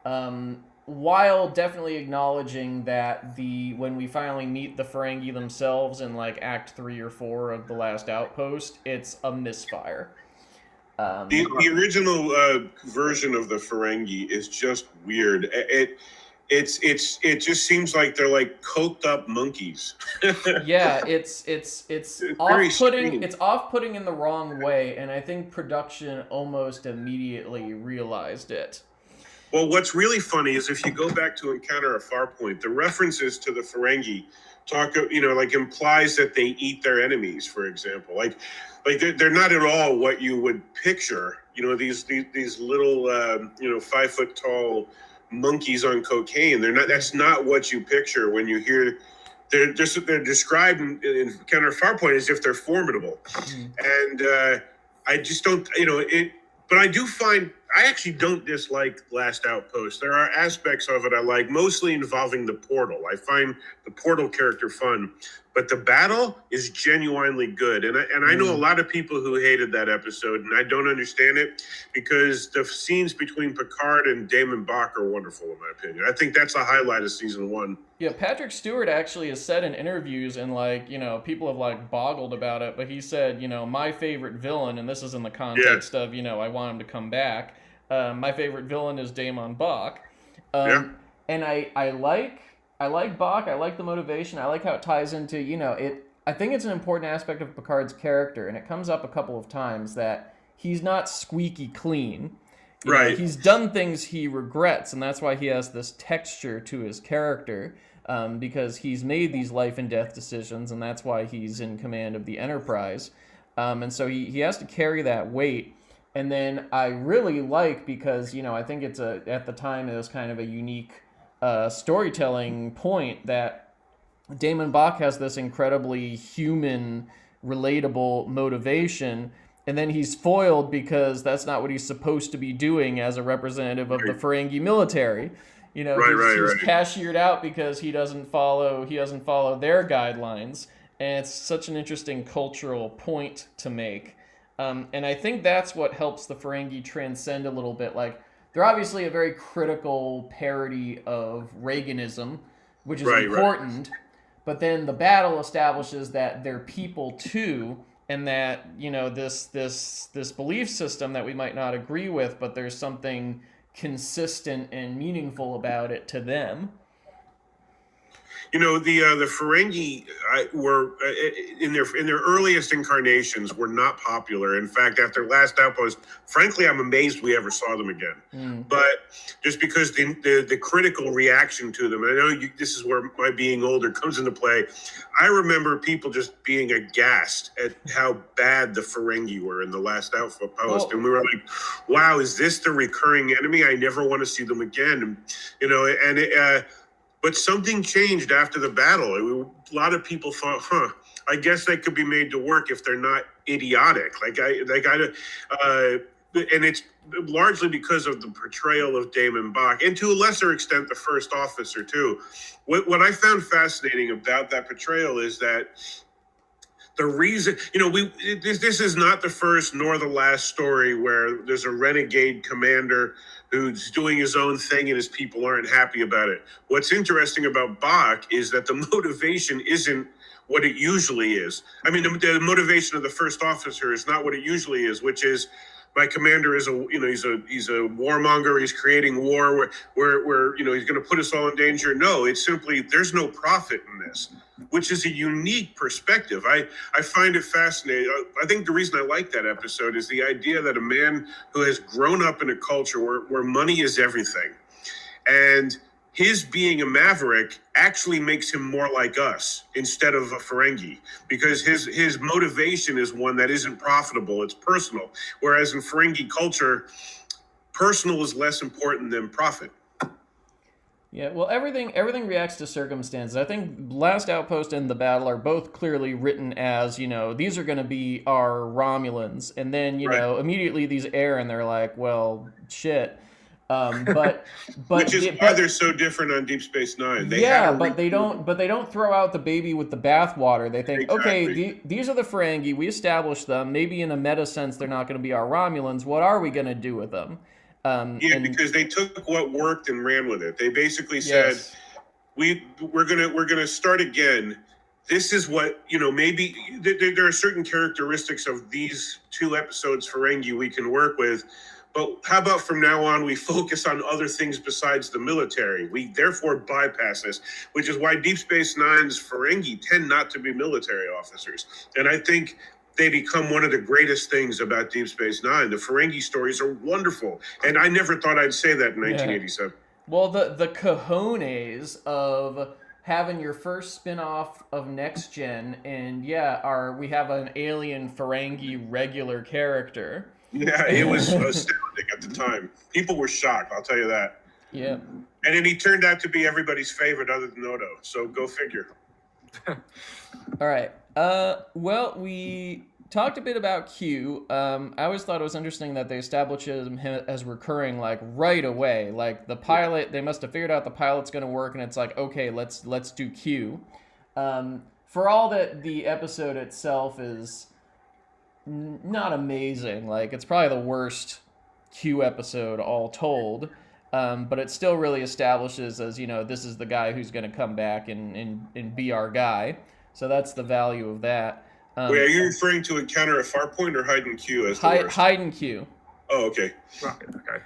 B: Um, while definitely acknowledging that the when we finally meet the Ferengi themselves in like Act three or four of the Last Outpost, it's a misfire. Um,
C: The, the original uh, version of the Ferengi is just weird. It, it it's it's it just seems like they're like coked up monkeys.
B: yeah, it's it's it's
C: It's
B: off-putting. It's off-putting in the wrong way, and I think production almost immediately realized it.
C: Well, what's really funny is if you go back to Encounter at Farpoint, the references to the Ferengi talk, you know, like implies that they eat their enemies, for example. Like, like they're, they're not at all what you would picture. You know, these these, these little, um, you know, five foot tall monkeys on cocaine. They're not. That's not what you picture when you hear. They're just they're described in, in Encounter at Farpoint as if they're formidable, and uh, I just don't. You know, it but I do find I actually don't dislike Last Outpost. There are aspects of it I like, mostly involving the portal. I find the portal character fun, but the battle is genuinely good. And I, and I know a
B: Mm.
C: lot of people who hated that episode, and I don't understand it because the scenes between Picard and DaiMon Bok are wonderful, in my opinion. I think that's a highlight of season one.
B: Yeah, Patrick Stewart actually has said in interviews, and like you know, people have like boggled about it, but he said, you know, my favorite villain, and this is in the context of you know, I want him to come back. Uh, my favorite villain is DaiMon Bok, um,
C: Yeah.
B: and I I like I like Bok. I like the motivation. I like how it ties into you know it. I think it's an important aspect of Picard's character, and it comes up a couple of times that he's not squeaky clean. You know,
C: Right.
B: he's done things he regrets, and that's why he has this texture to his character. Um, because he's made these life and death decisions, and that's why he's in command of the Enterprise. Um, and so he, he has to carry that weight. And then I really like because you know I think it's a at the time it was kind of a unique uh, storytelling point that DaiMon Bok has this incredibly human, relatable motivation, and then he's foiled because that's not what he's supposed to be doing as a representative of the Ferengi military. You know,
C: Right,
B: he's,
C: right,
B: he's
C: right.
B: cashiered out because he doesn't follow he doesn't follow their guidelines, and it's such an interesting cultural point to make. Um, and I think that's what helps the Ferengi transcend a little bit. Like they're obviously a very critical parody of Reaganism, which is
C: Right, right.
B: important. But then the battle establishes that they're people too, and that you know this this this belief system that we might not agree with, but there's something consistent and meaningful about it to them.
C: You know, the uh, the Ferengi uh, were uh, in their in their earliest incarnations were not popular. In fact, after Last Outpost, frankly, I'm amazed we ever saw them again.
B: Mm.
C: But just because the the, the critical reaction to them, I know you, this is where my being older comes into play. I remember people just being aghast at how bad the Ferengi were in the Last Outpost,
B: Well-
C: and we were like, "Wow, is this the recurring enemy? I never want to see them again." And, you know, and it, uh, but something changed after the battle. It- a lot of people thought, "Huh." I guess they could be made to work if they're not idiotic. Like I, like I, uh, and it's largely because of the portrayal of DaiMon Bok, and to a lesser extent, the first officer too. What what I found fascinating about that portrayal is that the reason, you know, we this, this is not the first nor the last story where there's a renegade commander who's doing his own thing and his people aren't happy about it. What's interesting about Bok is that the motivation isn't what it usually is. I mean, the, the motivation of the first officer is not what it usually is, which is my commander is a you know he's a he's a warmonger. He's creating war where where, where you know he's going to put us all in danger. No, it's simply there's no profit in this, which is a unique perspective. I I find it fascinating. I, I think the reason I like that episode is the idea that a man who has grown up in a culture where where money is everything, and his being a maverick actually makes him more like us instead of a Ferengi because his his motivation is one that isn't profitable it's personal whereas in Ferengi culture personal is less important than profit
B: Yeah, well, everything everything reacts to circumstances. I think Last Outpost and the Battle are both clearly written as you know these are going to be our Romulans, and then you
C: Right.
B: know immediately these air and they're like, well, shit. Um, but but
C: which is why
B: but-
C: they're so different on Deep Space Nine they
B: yeah, but they don't. But they don't throw out the baby with the bathwater. They think, okay, the, these are the Ferengi. We established them. Maybe in a meta sense, they're not going to be our Romulans. What are we going to do with them? Um,
C: yeah
B: and-
C: because they took what worked and ran with it they basically said
B: yes.
C: we we're gonna we're gonna start again this is what you know maybe th- th- there are certain characteristics of these two episodes ferengi we can work with but how about from now on we focus on other things besides the military we therefore bypass this which is why deep space nine's ferengi tend not to be military officers and i think they become one of the greatest things about Deep Space Nine. The Ferengi stories are wonderful, and I never thought I'd say that in 1987.
B: Well, the the cojones of having your first spin-off of Next Gen, and yeah, our we have an alien Ferengi regular character.
C: Yeah, it was astounding at the time. People were shocked, I'll tell you that.
B: Yeah.
C: And then he turned out to be everybody's favorite other than Odo. So go figure.
B: All right. Uh, well, we talked a bit about Q. Um, I always thought it was interesting that they established him as recurring like right away. Like the pilot, they must have figured out the pilot's going to work, and it's like, okay, let's let's do Q. Um, for all that the episode itself is n- not amazing, like it's probably the worst Q episode all told. Um, but it still really establishes as you know this is the guy who's going to come back and, and, and be our guy. So that's the value of that. Um,
C: Wait, are you referring to Encounter at Farpoint or Hide and Q as the
B: Hide,
C: worst?
B: Hide and Q.
C: Oh, okay.
A: Right, okay.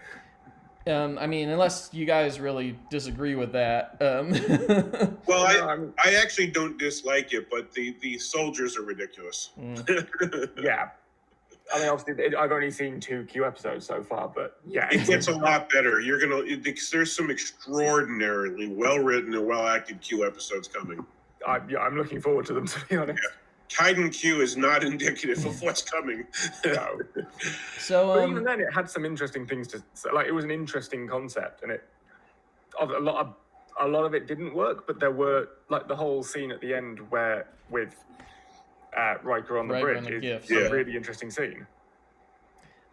B: Um, I mean, unless you guys really disagree with that. Um,
C: Well, I,
A: I'm-
C: actually don't dislike it, but the, the soldiers are ridiculous.
B: mm.
A: yeah. I mean, obviously, I've only seen two Q episodes so far, but yeah,
C: It gets a lot better. You're gonna. There's some extraordinarily well written and well acted Q episodes coming.
A: I, yeah, I'm looking forward to them to be honest.
C: Hide and Q is not indicative of what's coming.
A: No.
B: so,
A: But even
B: um,
A: then, it had some interesting things to say. Like, it was an interesting concept, and it of a lot of a lot of it didn't work, but there were like the whole scene at the end where with uh, Riker on the
B: Riker
A: bridge
B: on the
A: is
B: gift,
A: a
C: yeah.
A: really interesting scene.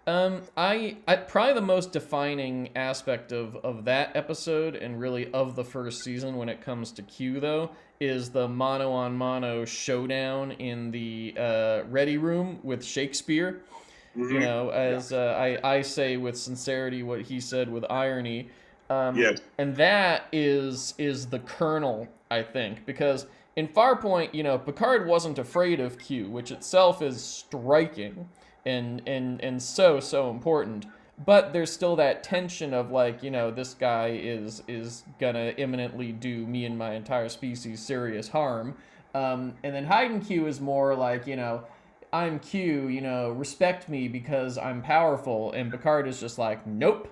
B: Um, I, I probably the most defining aspect of of that episode and really of the first season when it comes to Q though is the mono on mono showdown in the uh, ready room with Shakespeare. You
C: Mhm.
B: know, as uh, I I say with sincerity what he said with irony. Um,
C: Yes.
B: and that is is the kernel I think because in Farpoint you know Picard wasn't afraid of Q, which itself is striking and and and so so important. But there's still that tension of like you know this guy is is gonna imminently do me and my entire species serious harm. Um, and then Hide and Q is more like you know I'm Q, you know respect me because I'm powerful, and Picard is just like nope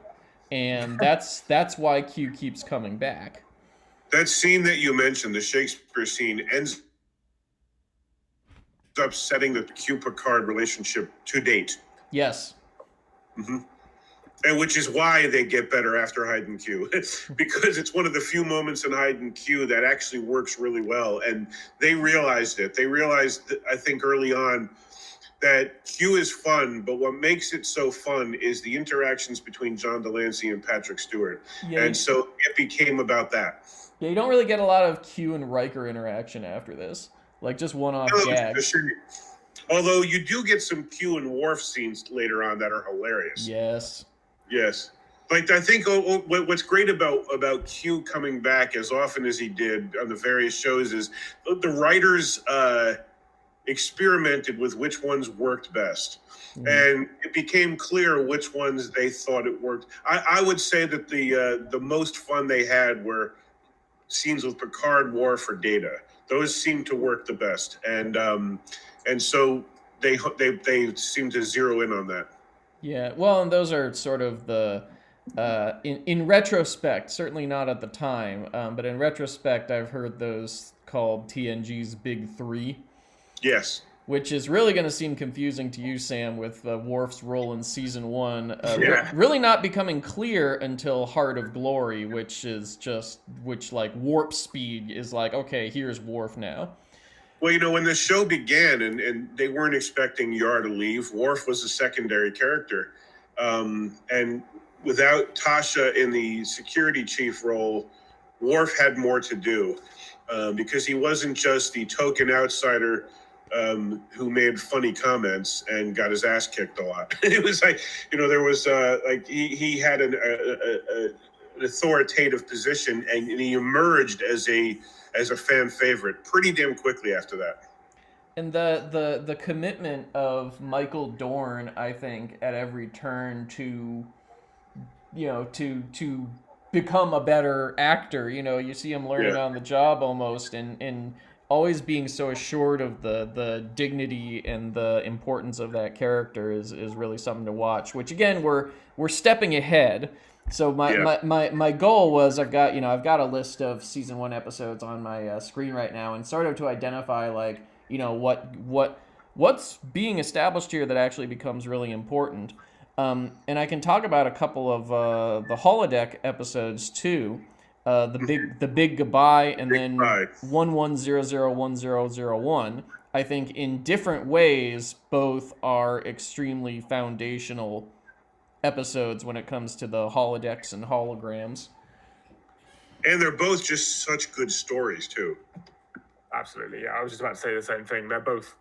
B: and that's that's why Q keeps coming back.
C: That scene that you mentioned, the Shakespeare scene, ends up setting the Q Picard relationship to date,
B: Yes. Mm-hmm.
C: and which is why they get better after Hide and Q, because it's one of the few moments in Hide and Q that actually works really well, and they realized it. They realized, I think, early on that Q is fun, but what makes it so fun is the interactions between John de Lancie and Patrick Stewart,
B: Yeah.
C: and so it became about that.
B: yeah. You don't really get a lot of Q and Riker interaction after this. Like just one-off
C: No,
B: gags.
C: Although you do get some Q and Worf scenes later on that are hilarious.
B: Yes.
C: Yes. Like I think oh, oh, what's great about about Q coming back as often as he did on the various shows is the- writers uh, experimented with which ones worked best,
B: Mhm.
C: and it became clear which ones they thought it worked. I, I would say that the uh, the most fun they had were scenes with Picard, Worf, or Data. Those seem to work the best, and um, and so they they they seem to zero in on that.
B: Yeah. Well, and those are sort of the. Uh, in in retrospect, certainly not at the time, um, but in retrospect, I've heard those called TNG's Big Three.
C: Yes.
B: Which is really going to seem confusing to you, Sam, with uh, Worf's role in season one. Uh,
A: Yeah.
B: really not becoming clear until Heart of Glory, which is just, which like warp speed is like, okay, here's Worf now.
C: Well, you know, when the show began and, and they weren't expecting Yar to leave, Worf was a secondary character. Um, and without Tasha in the security chief role, Worf had more to do uh, because he wasn't just the token outsider um, who made funny comments and got his ass kicked a lot. it was like, you know, there was uh, like he, he had an, a, a, an authoritative position and, and he emerged as a as a fan favorite pretty damn quickly after that.
B: And the, the, the commitment of Michael Dorn, I think, at every turn to, you know, to, to become a better actor. You know, you see him learning
C: Yeah.
B: on the job almost and, and always being so assured of the, the dignity and the importance of that character is, is really something to watch, which again, we're, we're stepping ahead. So my,
C: Yeah.
B: my, my, my goal was I've got, you know, I've got a list of season one episodes on my uh, screen right now and sort of to identify like, you know, what, what, what's being established here that actually becomes really important. Um, and I can talk about a couple of uh, the holodeck episodes too. Uh, the big, the big goodbye, and
C: Big
B: then
C: Goodbye.
B: one one zero zero one zero zero one. I think in different ways, both are extremely foundational episodes when it comes to the holodecks and holograms.
C: And they're both just such good stories too.
A: Absolutely. Yeah, I was just about to say the same thing. They're both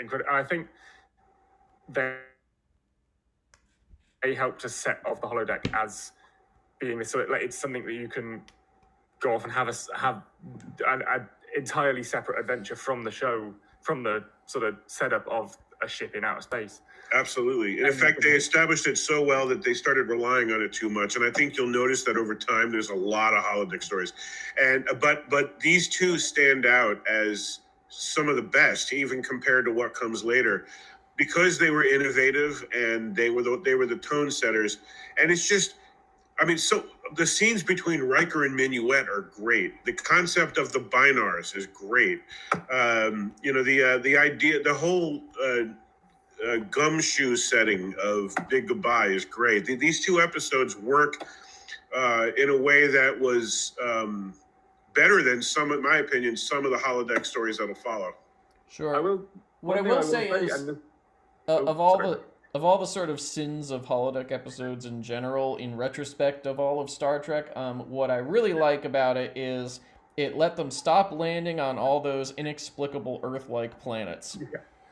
A: incredible. I think they they help to set off the holodeck as being this sort of like it's something that you can go off and have a have an, an entirely separate adventure from the show, from the sort of setup of a ship in outer space.
C: Absolutely. In
A: And-
C: fact, they established it so well that they started relying on it too much. And I think you'll notice that over time, there's a lot of holodeck stories. And uh, but but these two stand out as some of the best, even compared to what comes later, because they were innovative and they were the, they were the tone setters. And it's just, I mean, so the scenes between Riker and Minuet are great. The concept of the Bynars is great. Um, you know, the uh, the idea, the whole. Uh, uh, gumshoe setting of Big Goodbye is great. Th- These two episodes work uh, in a way that was um, better than some, in my opinion, some of the holodeck stories that'll follow.
B: Sure.
A: I will.
B: What I
A: one thing
B: will say is-
A: and the-
B: Uh,
A: Oh,
B: of all
A: sorry.
B: the of all the sort of sins of holodeck episodes in general, in retrospect of all of Star Trek, um, what I really like about it is it let them stop landing on all those inexplicable Earth-like planets.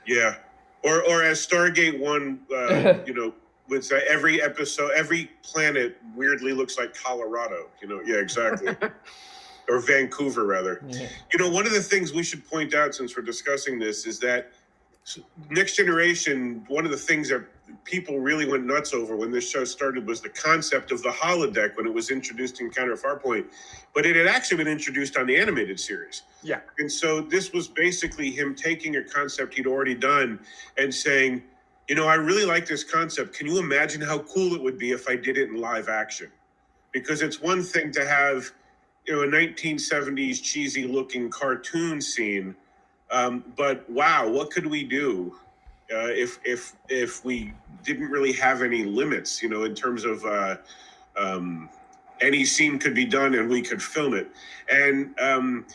C: Yeah, or or as Stargate One, uh, you know, with say every episode, every planet weirdly looks like Colorado. You know, yeah, exactly. or Vancouver, rather.
B: Yeah.
C: You know, one of the things we should point out since we're discussing this is that Next Generation, one of the things that people really went nuts over when this show started was the concept of the holodeck when it was introduced in Counter Farpoint, but it had actually been introduced on the animated series.
A: Yeah.
C: And so this was basically him taking a concept he'd already done and saying, you know, I really like this concept. Can you imagine how cool it would be if I did it in live action? Because it's one thing to have, you know, a 1970s cheesy looking cartoon scene, um, but wow, what could we do uh, if if if we didn't really have any limits? You know, in terms of uh, um, any scene could be done and we could film it, and um,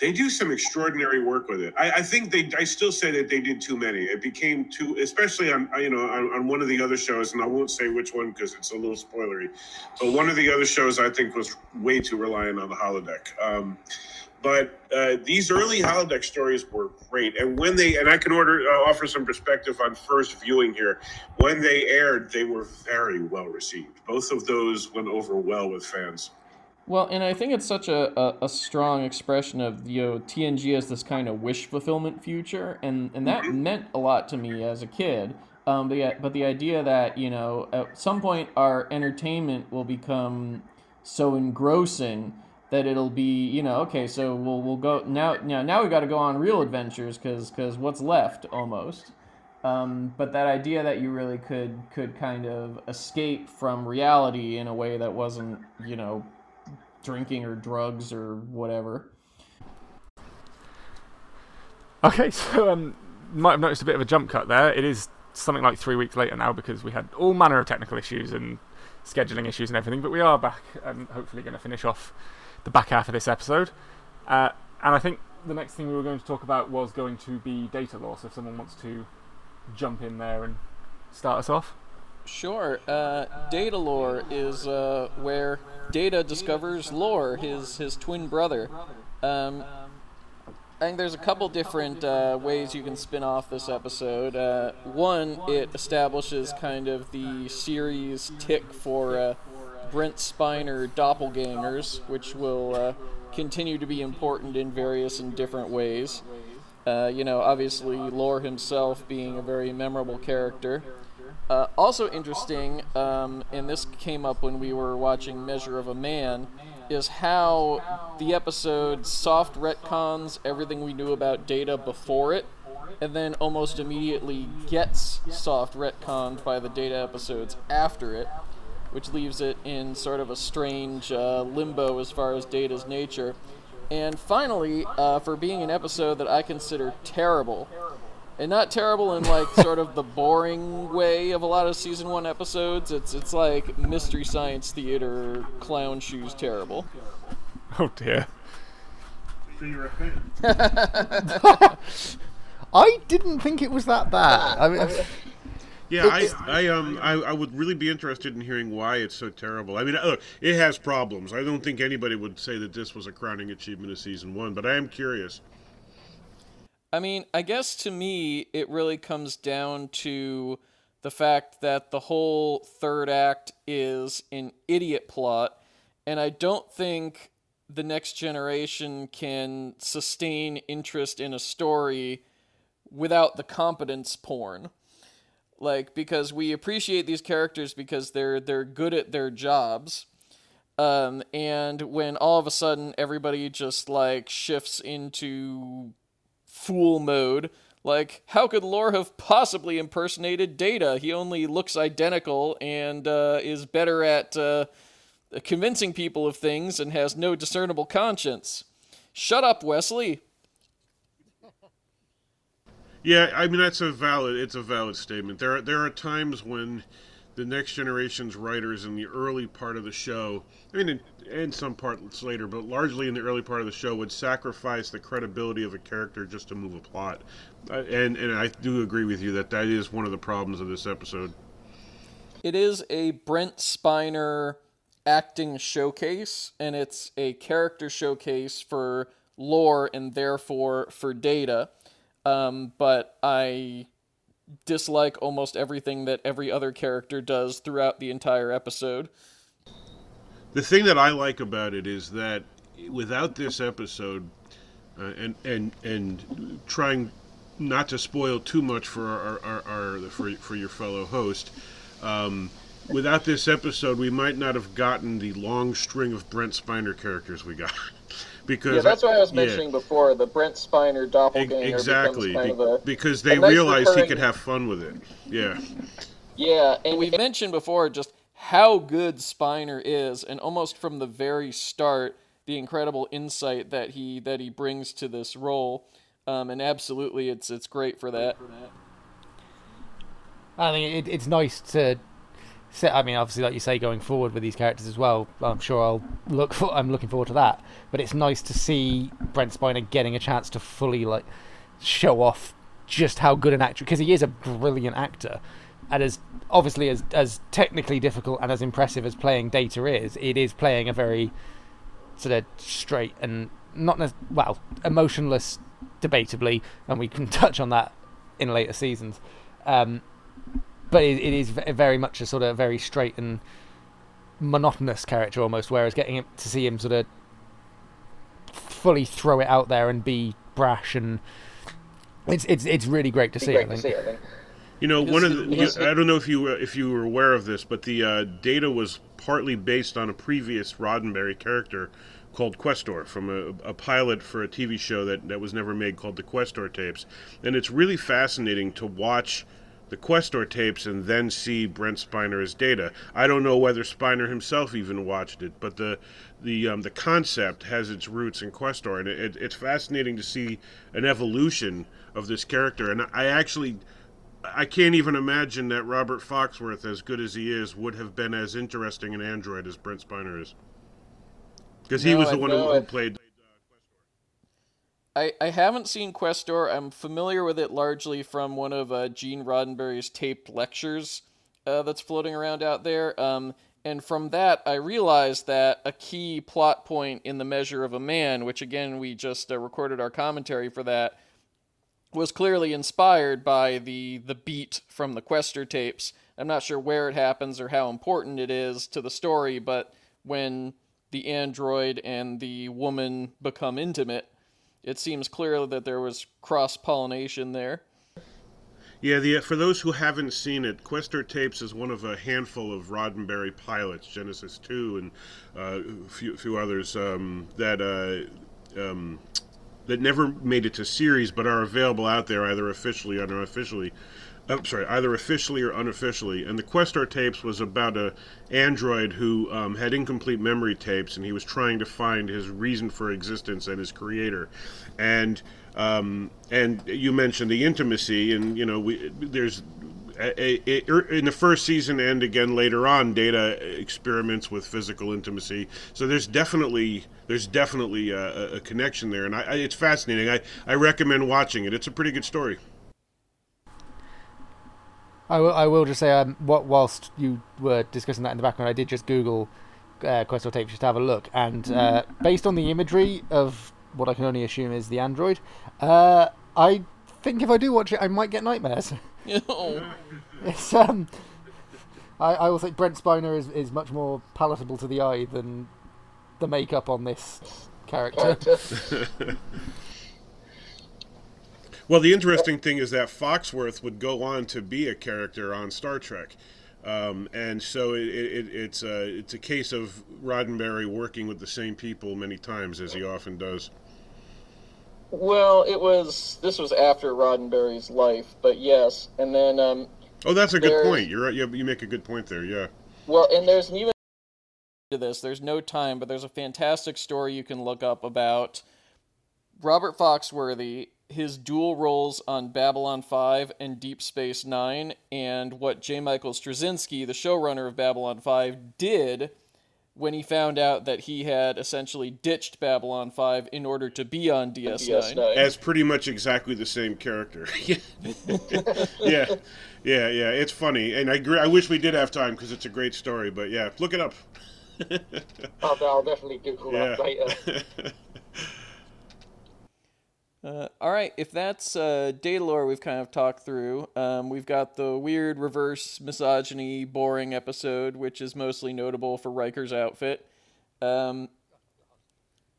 C: they do some extraordinary work with it. I, I think they. I still say that they did too many. It became too, especially on you know on, on one of the other shows, and I won't say which one because it's a little spoilery. But one of the other shows I think was way too reliant on the holodeck. Um, but uh, these early holodeck stories were great, and when they and I can order uh, offer some perspective on first viewing here. When they aired, they were very well received. Both of those went over well with fans.
B: Well, and I think it's such a, a, a strong expression of you know TNG as this kind of wish fulfillment future, and, and that meant a lot to me as a kid. Um, but, yeah, but the idea that you know at some point our entertainment will become so engrossing that it'll be you know okay so we'll we'll go now now now we've got to go on real adventures because because what's left almost. Um, but that idea that you really could could kind of escape from reality in a way that wasn't you know drinking or drugs or whatever.
E: Okay, so um, might have noticed a bit of a jump cut there. It is something like three weeks later now because we had all manner of technical issues and scheduling issues and everything. But we are back and hopefully going to finish off the back half of this episode. Uh, and I think the next thing we were going to talk about was going to be Datalore. So if someone wants to jump in there and start us off.
B: Sure. Uh, Datalore is uh, where Data discovers Lore, his his twin brother. Um, I think there's a couple different uh, ways you can spin off this episode. Uh, one, it establishes kind of the series tick for uh, Brent Spiner doppelgangers, which will uh, continue to be important in various and different ways. Uh, you know, obviously, Lore himself being a very memorable character. Uh, also interesting, um, and this came up when we were watching Measure of a Man, is how the episode soft retcons everything we knew about Data before it, and then almost immediately gets soft retconned by the Data episodes after it, which leaves it in sort of a strange uh, limbo as far as Data's nature. And finally, uh, for being an episode that I consider terrible, and not terrible in like sort of the boring way of a lot of season one episodes. It's it's like mystery science theater clown shoes terrible.
E: Oh dear.
C: So you're a fan?
F: I didn't think it was that bad. I mean,
C: Yeah, I, I um I, I would really be interested in hearing why it's so terrible. I mean, look, it has problems. I don't think anybody would say that this was a crowning achievement of season one, but I am curious.
B: I mean, I guess to me, it really comes down to the fact that the whole third act is an idiot plot, and I don't think the next generation can sustain interest in a story without the competence porn. Like because we appreciate these characters because they're they're good at their jobs. Um, and when all of a sudden everybody just like shifts into fool mode, like how could Lore have possibly impersonated Data? He only looks identical and uh, is better at uh, convincing people of things and has no discernible conscience. Shut up, Wesley.
C: Yeah, I mean that's a valid it's a valid statement. There are, there are times when the next generation's writers in the early part of the show, I mean, in some parts later, but largely in the early part of the show, would sacrifice the credibility of a character just to move a plot. Uh, and and I do agree with you that that is one of the problems of this episode.
B: It is a Brent Spiner acting showcase, and it's a character showcase for lore and therefore for data. Um, but I dislike almost everything that every other character does throughout the entire episode.
C: The thing that I like about it is that without this episode, uh, and and and trying not to spoil too much for our, our, our, for for your fellow host. Um, without this episode, we might not have gotten the long string of Brent Spiner characters we got. because
G: Yeah, that's what I was
C: yeah,
G: mentioning before. The Brent Spiner doppelganger
C: exactly
G: becomes kind of a
C: because they
G: a nice
C: realized he could have fun with it. Yeah.
G: yeah, and
B: We mentioned before just how good Spiner is, and almost from the very start, the incredible insight that he that he brings to this role. Um, and absolutely, it's it's great for that.
F: I think it, it's nice to. I mean, obviously, like you say, going forward with these characters as well. I'm sure I'll look. For, I'm looking forward to that. But it's nice to see Brent Spiner getting a chance to fully like show off just how good an actor because he is a brilliant actor, and as obviously as as technically difficult and as impressive as playing Data is, it is playing a very sort of straight and not nec- well emotionless, debatably, and we can touch on that in later seasons. Um, but it, it is very much a sort of very straight and monotonous character almost. Whereas getting him to see him sort of fully throw it out there and be brash and it's it's it's really great to see. I
G: great to see. I think.
C: You know, one of the, you- I don't know if you were- if you were aware of this, but the uh, data was partly based on a previous Roddenberry character called Questor from a, a pilot for a TV show that, that was never made called the Questor tapes, and it's really fascinating to watch the Questor tapes and then see Brent Spiner as Data. I don't know whether Spiner himself even watched it, but the the um, the concept has its roots in Questor, and it, it's fascinating to see an evolution of this character. And I actually I can't even imagine that Robert Foxworth, as good as he is, would have been as interesting an android as Brent Spiner is. Because he
G: No,
C: was the
G: I
C: one who,
G: know
C: who
G: it.
C: played.
B: I, I haven't seen Questor. I'm familiar with it largely from one of uh, Gene Roddenberry's taped lectures uh, that's floating around out there. Um, and from that, I realized that a key plot point in The Measure of a Man, which again, we just uh, recorded our commentary for that, was clearly inspired by the, the beat from the Questor tapes. I'm not sure where it happens or how important it is to the story, but when the android and the woman become intimate, it seems clear that there was cross pollination there.
C: Yeah, the for those who haven't seen it, Questor Tapes is one of a handful of Roddenberry pilots, Genesis Two and uh, a few, few others um, that uh, um, that never made it to series, but are available out there either officially or unofficially. Sorry, either officially or unofficially. And the Questor tapes was about a android who um, had incomplete memory tapes, and he was trying to find his reason for existence and his creator. And um, and you mentioned the intimacy, and you know, we there's A- a- a- in the first season and again later on, Data experiments with physical intimacy. So there's definitely there's definitely a, a connection there, and I, I, it's fascinating. I, I recommend watching it. It's a pretty good story.
F: I will, I will just say, um, what, whilst you were discussing that in the background, I did just Google uh, Questor tape just to have a look, and uh, based on the imagery of what I can only assume is the android, uh, I think if I do watch it, I might get nightmares. it's um, I, I will think Brent Spiner is, is much more palatable to the eye than the makeup on this character.
C: Well, the interesting thing is that Foxworth would go on to be a character on Star Trek. Um, and so it, it, it's a it's a case of Roddenberry working with the same people many times as he often does.
G: Well, it was this was after Roddenberry's life, but yes, and then um,
C: Oh, that's a good point. You're right. You, you make a good point there. Yeah.
G: well, and there's an even
B: to this. There's no time, but there's a fantastic story you can look up about Robert Foxworth, his dual roles on Babylon 5 and Deep Space Nine, and what J. Michael Straczynski, the showrunner of Babylon 5, did when he found out that he had essentially ditched Babylon 5 in order to be on DS9.
G: DS9.
C: As pretty much exactly the same character. yeah. yeah. Yeah. Yeah. It's funny, and I agree. I wish we did have time because it's a great story. But yeah, look it up.
G: Oh, I'll definitely Google
C: Yeah.
G: that later.
B: Uh, all right, if that's uh, Datalore we've kind of talked through, um, we've got the weird reverse misogyny boring episode, which is mostly notable for Riker's outfit. Um,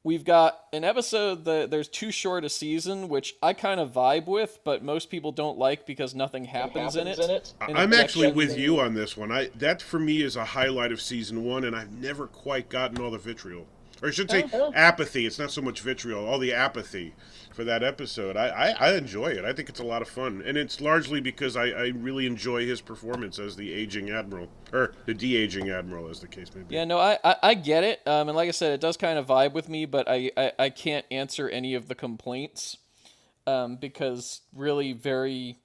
B: we've got an episode that there's too short a season, which I kind of vibe with, but most people don't like because nothing happens, in it.
G: in it.
B: And
C: I'm actually
B: actually-
C: with you on this one. I that for me is a highlight of season one, and I've never quite gotten all the vitriol, or I should say
G: Oh,
C: apathy. It's not so much vitriol, all the apathy for that episode. I, I, I enjoy it. I think it's a lot of fun, and it's largely because I, I really enjoy his performance as the aging admiral, or the de aging admiral, as the case may be.
B: Yeah, no, I, I, I get it. Um, and like I said, it does kind of vibe with me, but I, I, I can't answer any of the complaints um, because really very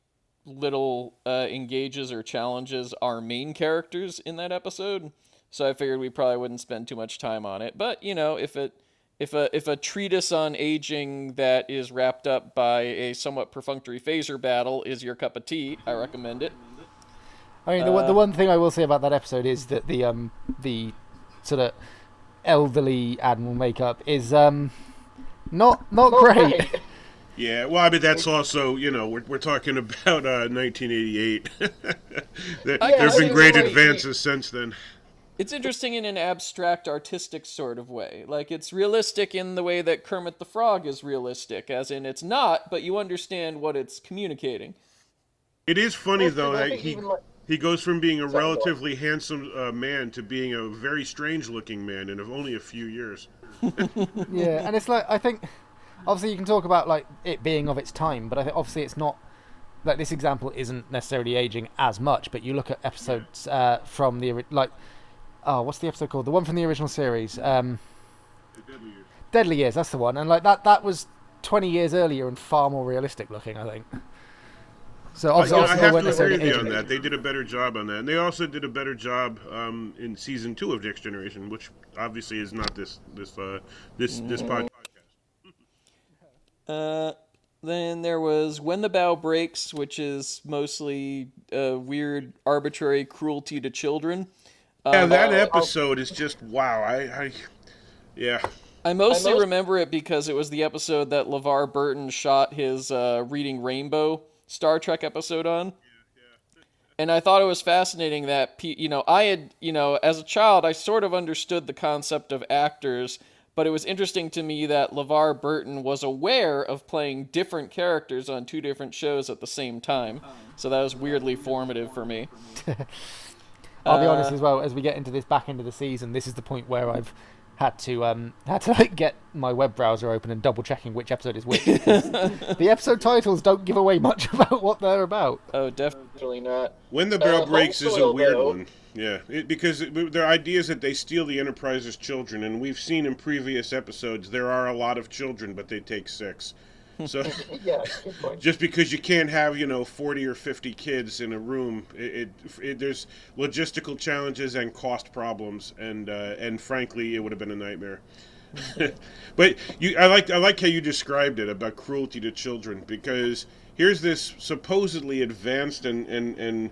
B: little uh, engages or challenges our main characters in that episode. So I figured we probably wouldn't spend too much time on it. But you know, if it if a if a treatise on aging that is wrapped up by a somewhat perfunctory phaser battle is your cup of tea, I recommend it.
F: I mean, the, one- the one thing I will say about that episode is that the um the sort of elderly admiral makeup is um not not great.
G: Right.
C: Yeah, well, I mean that's also you know we're, we're talking about uh, 1988. there,
B: I
C: have
B: guess
C: been great advances since then.
B: It's interesting in an abstract artistic sort of way. Like it's realistic in the way that Kermit the Frog is realistic, as in it's not, but you understand what it's communicating.
C: It is funny though that he he goes from being a
G: Sorry, go on.
C: relatively handsome uh, man to being a very strange looking man in of only a few years.
F: yeah, and it's like I think obviously you can talk about like it being of its time, but I think obviously it's not like this example isn't necessarily aging as much. But you look at episodes uh, from the like oh what's the episode called? The one from the original series, um, Deadly Years. That's the one, and like that that was twenty years earlier and far more realistic looking. I think. So
C: I,
F: obviously,
C: I
F: obviously they
C: have to agree with you on
F: aging.
C: that. They did a better job on that, and they also did a better job um, in season two of Next Generation, which obviously is not this this uh, this this podcast.
B: Uh, then there was When the Bough Breaks, which is mostly uh, weird, arbitrary cruelty to children.
C: Yeah,
B: Um,
C: that
G: I'll-
C: episode is just wow. I, I yeah.
B: I mostly
G: most-
B: remember it because it was the episode that LeVar Burton shot his uh, Reading Rainbow Star Trek episode on. And I thought it was fascinating that, you know, I had, you know, as a child, I sort of understood the concept of actors, but it was interesting to me that LeVar Burton was aware of playing different characters on two different shows at the same time. So that was weirdly formative for me.
F: I'll be
B: Uh,
F: honest as well. As we get into this back end of the season, this is the point where I've had to um had to like get my web browser open and double checking which episode is which. the episode titles don't give away much about what they're about.
B: Oh, definitely.
G: Definitely not.
C: When the Bell
G: Uh,
C: Breaks is a weird
G: though-
C: one. Yeah, it, because it, their idea is that they steal the Enterprise's children, and we've seen in previous episodes there are a lot of children, but they take six. So
D: Yeah, good point.
C: just because you can't have you know 40 or 50 kids in a room it, it, it there's logistical challenges and cost problems and uh, and frankly it would have been a nightmare but you i like i like how you described it about cruelty to children because here's this supposedly advanced and and and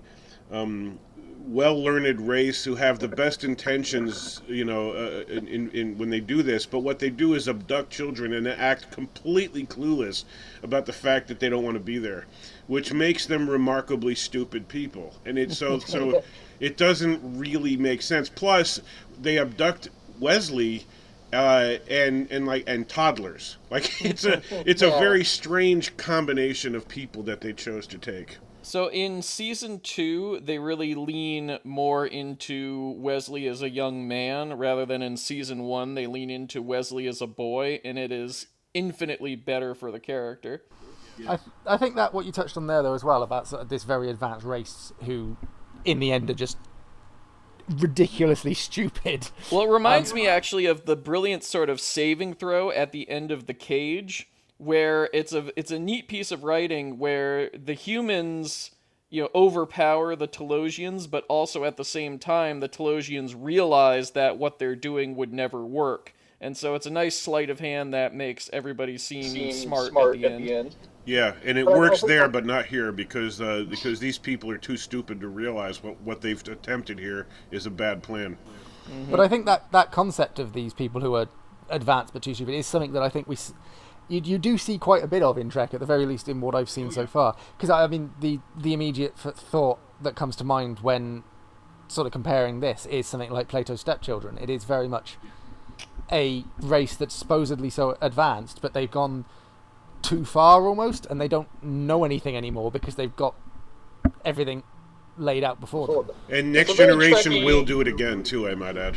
C: um, well learned race who have the best intentions, you know, uh, in, in, in when they do this. But what they do is abduct children and act completely clueless about the fact that they don't want to be there, which makes them remarkably stupid people. And it's so so it doesn't really make sense. Plus, they abduct Wesley. Uh, and and like and toddlers like it's a it's a very strange combination of people that they chose to take
B: So in season two, they really lean more into Wesley as a young man rather than in season one, they lean into Wesley as a boy, and it is infinitely better for the character.
F: I, I think that what you touched on there though as well about sort of this very advanced race who, in the end, are just ridiculously stupid.
B: Well, it reminds um, me actually of the brilliant sort of saving throw at the end of the cage, where it's a it's a neat piece of writing where the humans you know overpower the Telosians, but also at the same time the Telosians realize that what they're doing would never work. And so it's a nice sleight of hand that makes everybody seem,
G: Seem
B: smart,
G: smart,
B: at the end.
C: Yeah, and it works there, but not here because uh, because these people are too stupid to realize what what they've attempted here is a bad plan.
F: But I think that that concept of these people who are advanced but too stupid is something that I think we. S- You, you do see quite a bit of in Trek, at the very least in what I've seen oh, so far. Because I mean, the the immediate thought that comes to mind when sort of comparing this is something like Plato's stepchildren. It is very much a race that's supposedly so advanced, but they've gone too far almost, and they don't know anything anymore because they've got everything laid out before them.
C: And next
G: It's a very
C: generation
G: Trekkie-
C: will do it again too. I might add.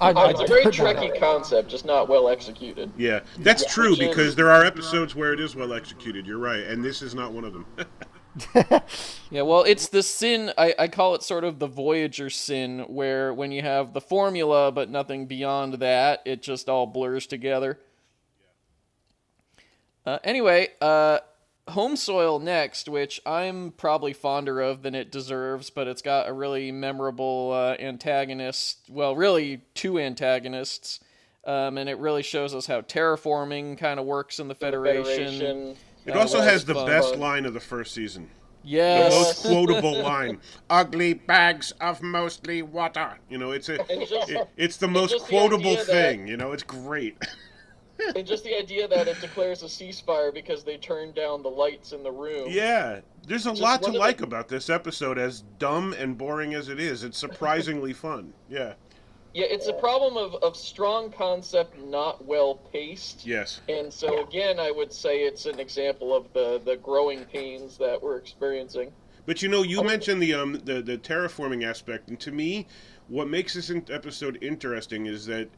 F: I,
G: it's a very
F: put that
G: Trekkie concept, just not well executed.
C: Yeah, that's
G: Yeah.
C: true
G: Which is-
C: because there are episodes where it is well executed. You're right, and this is not one of them.
B: Yeah, well, it's the sin. I, I call it sort of the Voyager sin, where when you have the formula but nothing beyond that, it just all blurs together. Uh, anyway, uh, Home Soil next, which I'm probably fonder of than it deserves, but it's got a really memorable uh, antagonist. Well, really, two antagonists. Um, and it really shows us how terraforming kind of works in the Federation.
G: Federation.
C: It
B: Uh,
C: also has the
B: fun.
C: best line of the first season.
B: Yes.
C: The most quotable line. Ugly bags of mostly water. You know, it's a
G: And just,
C: it, it's the
G: and
C: most
G: just the
C: quotable
G: that-
C: thing. You know, it's great.
G: and just the idea that it declares a ceasefire because they turned down the lights in the room.
C: Yeah, there's a
G: Just
C: lot to
G: of the-
C: like about this episode. As dumb and boring as it is, it's surprisingly fun. Yeah.
G: Yeah, it's a problem of, of strong concept, not well paced.
C: Yes.
G: And so again, I would say it's an example of the, the growing pains that we're experiencing.
C: But you know, you mentioned the um the, the terraforming aspect, and to me, what makes this episode interesting is that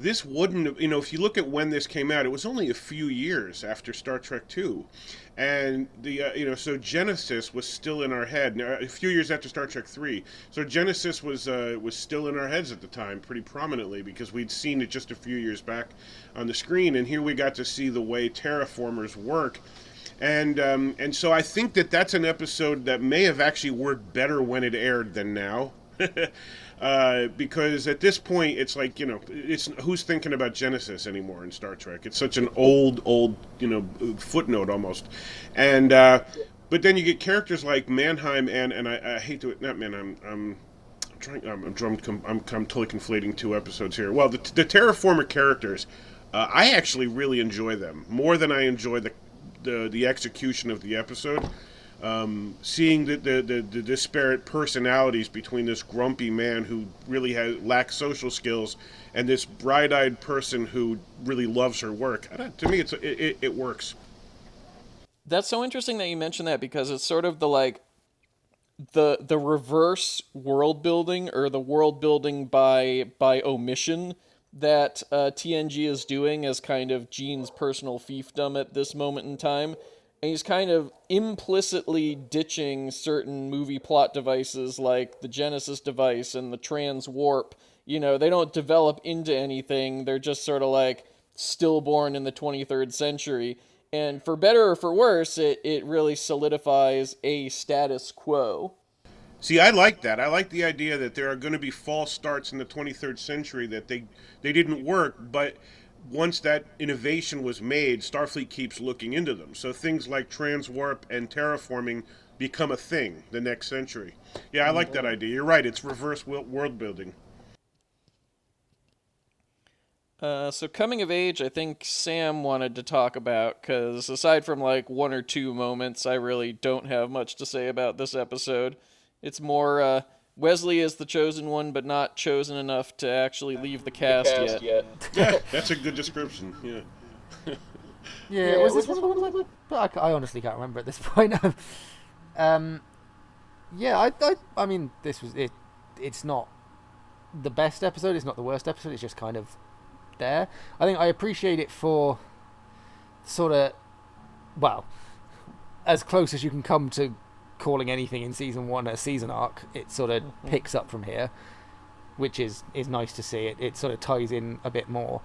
C: this wouldn't you know, if you look at when this came out, it was only a few years after Star Trek Two, and the uh, you know, so Genesis was still in our head. Now, a few years after Star Trek Three, so Genesis was uh, was still in our heads at the time, pretty prominently because we'd seen it just a few years back on the screen, and here we got to see the way terraformers work. And um, and so I think that that's an episode that may have actually worked better when it aired than now, uh, because at this point it's like you know it's who's thinking about Genesis anymore in Star Trek? It's such an old old you know footnote almost, and uh, but then you get characters like Manheim and and I, I hate to not Manheim. Um, I'm trying. I'm, I'm, I'm, I'm, I'm totally conflating two episodes here. Well, the, the terraformer characters, uh, I actually really enjoy them more than I enjoy the the, the execution of the episode. Um, seeing the, the, the, the disparate personalities between this grumpy man who really has lacks social skills and this bright-eyed person who really loves her work. To me, it's it, it, works.
B: That's so interesting that you mentioned that because it's sort of the like the the reverse world building or the world building by by omission that uh, TNG is doing as kind of Gene's personal fiefdom at this moment in time. And he's kind of implicitly ditching certain movie plot devices like the Genesis device and the trans warp. You know, they don't develop into anything. They're just sort of like stillborn in the 23rd century and for better or for worse, it, it really solidifies a status quo.
C: See, I like that. I like the idea that there are going to be false starts in the 23rd century that they they didn't work, but once that innovation was made, Starfleet keeps looking into them. So things like transwarp and terraforming become a thing the next century. Yeah, I like that idea. You're right. It's reverse world building.
B: Uh, so coming of age, I think Sam wanted to talk about because aside from like one or two moments, I really don't have much to say about this episode. It's more uh, Wesley is the chosen one, but not chosen enough to actually leave the cast,
G: Cast
B: yet.
G: yet.
C: Yeah, that's a good description. Yeah.
F: Yeah, was this one of the ones I, but I, I honestly can't remember at this point. um, yeah, I, I, I mean, this was it. It's not the best episode. It's not the worst episode. It's just kind of there. I think I appreciate it for sort of, well, as close as you can come to calling anything in season one a season arc. It sort of picks up from here, which is is nice to see. It it sort of ties in a bit more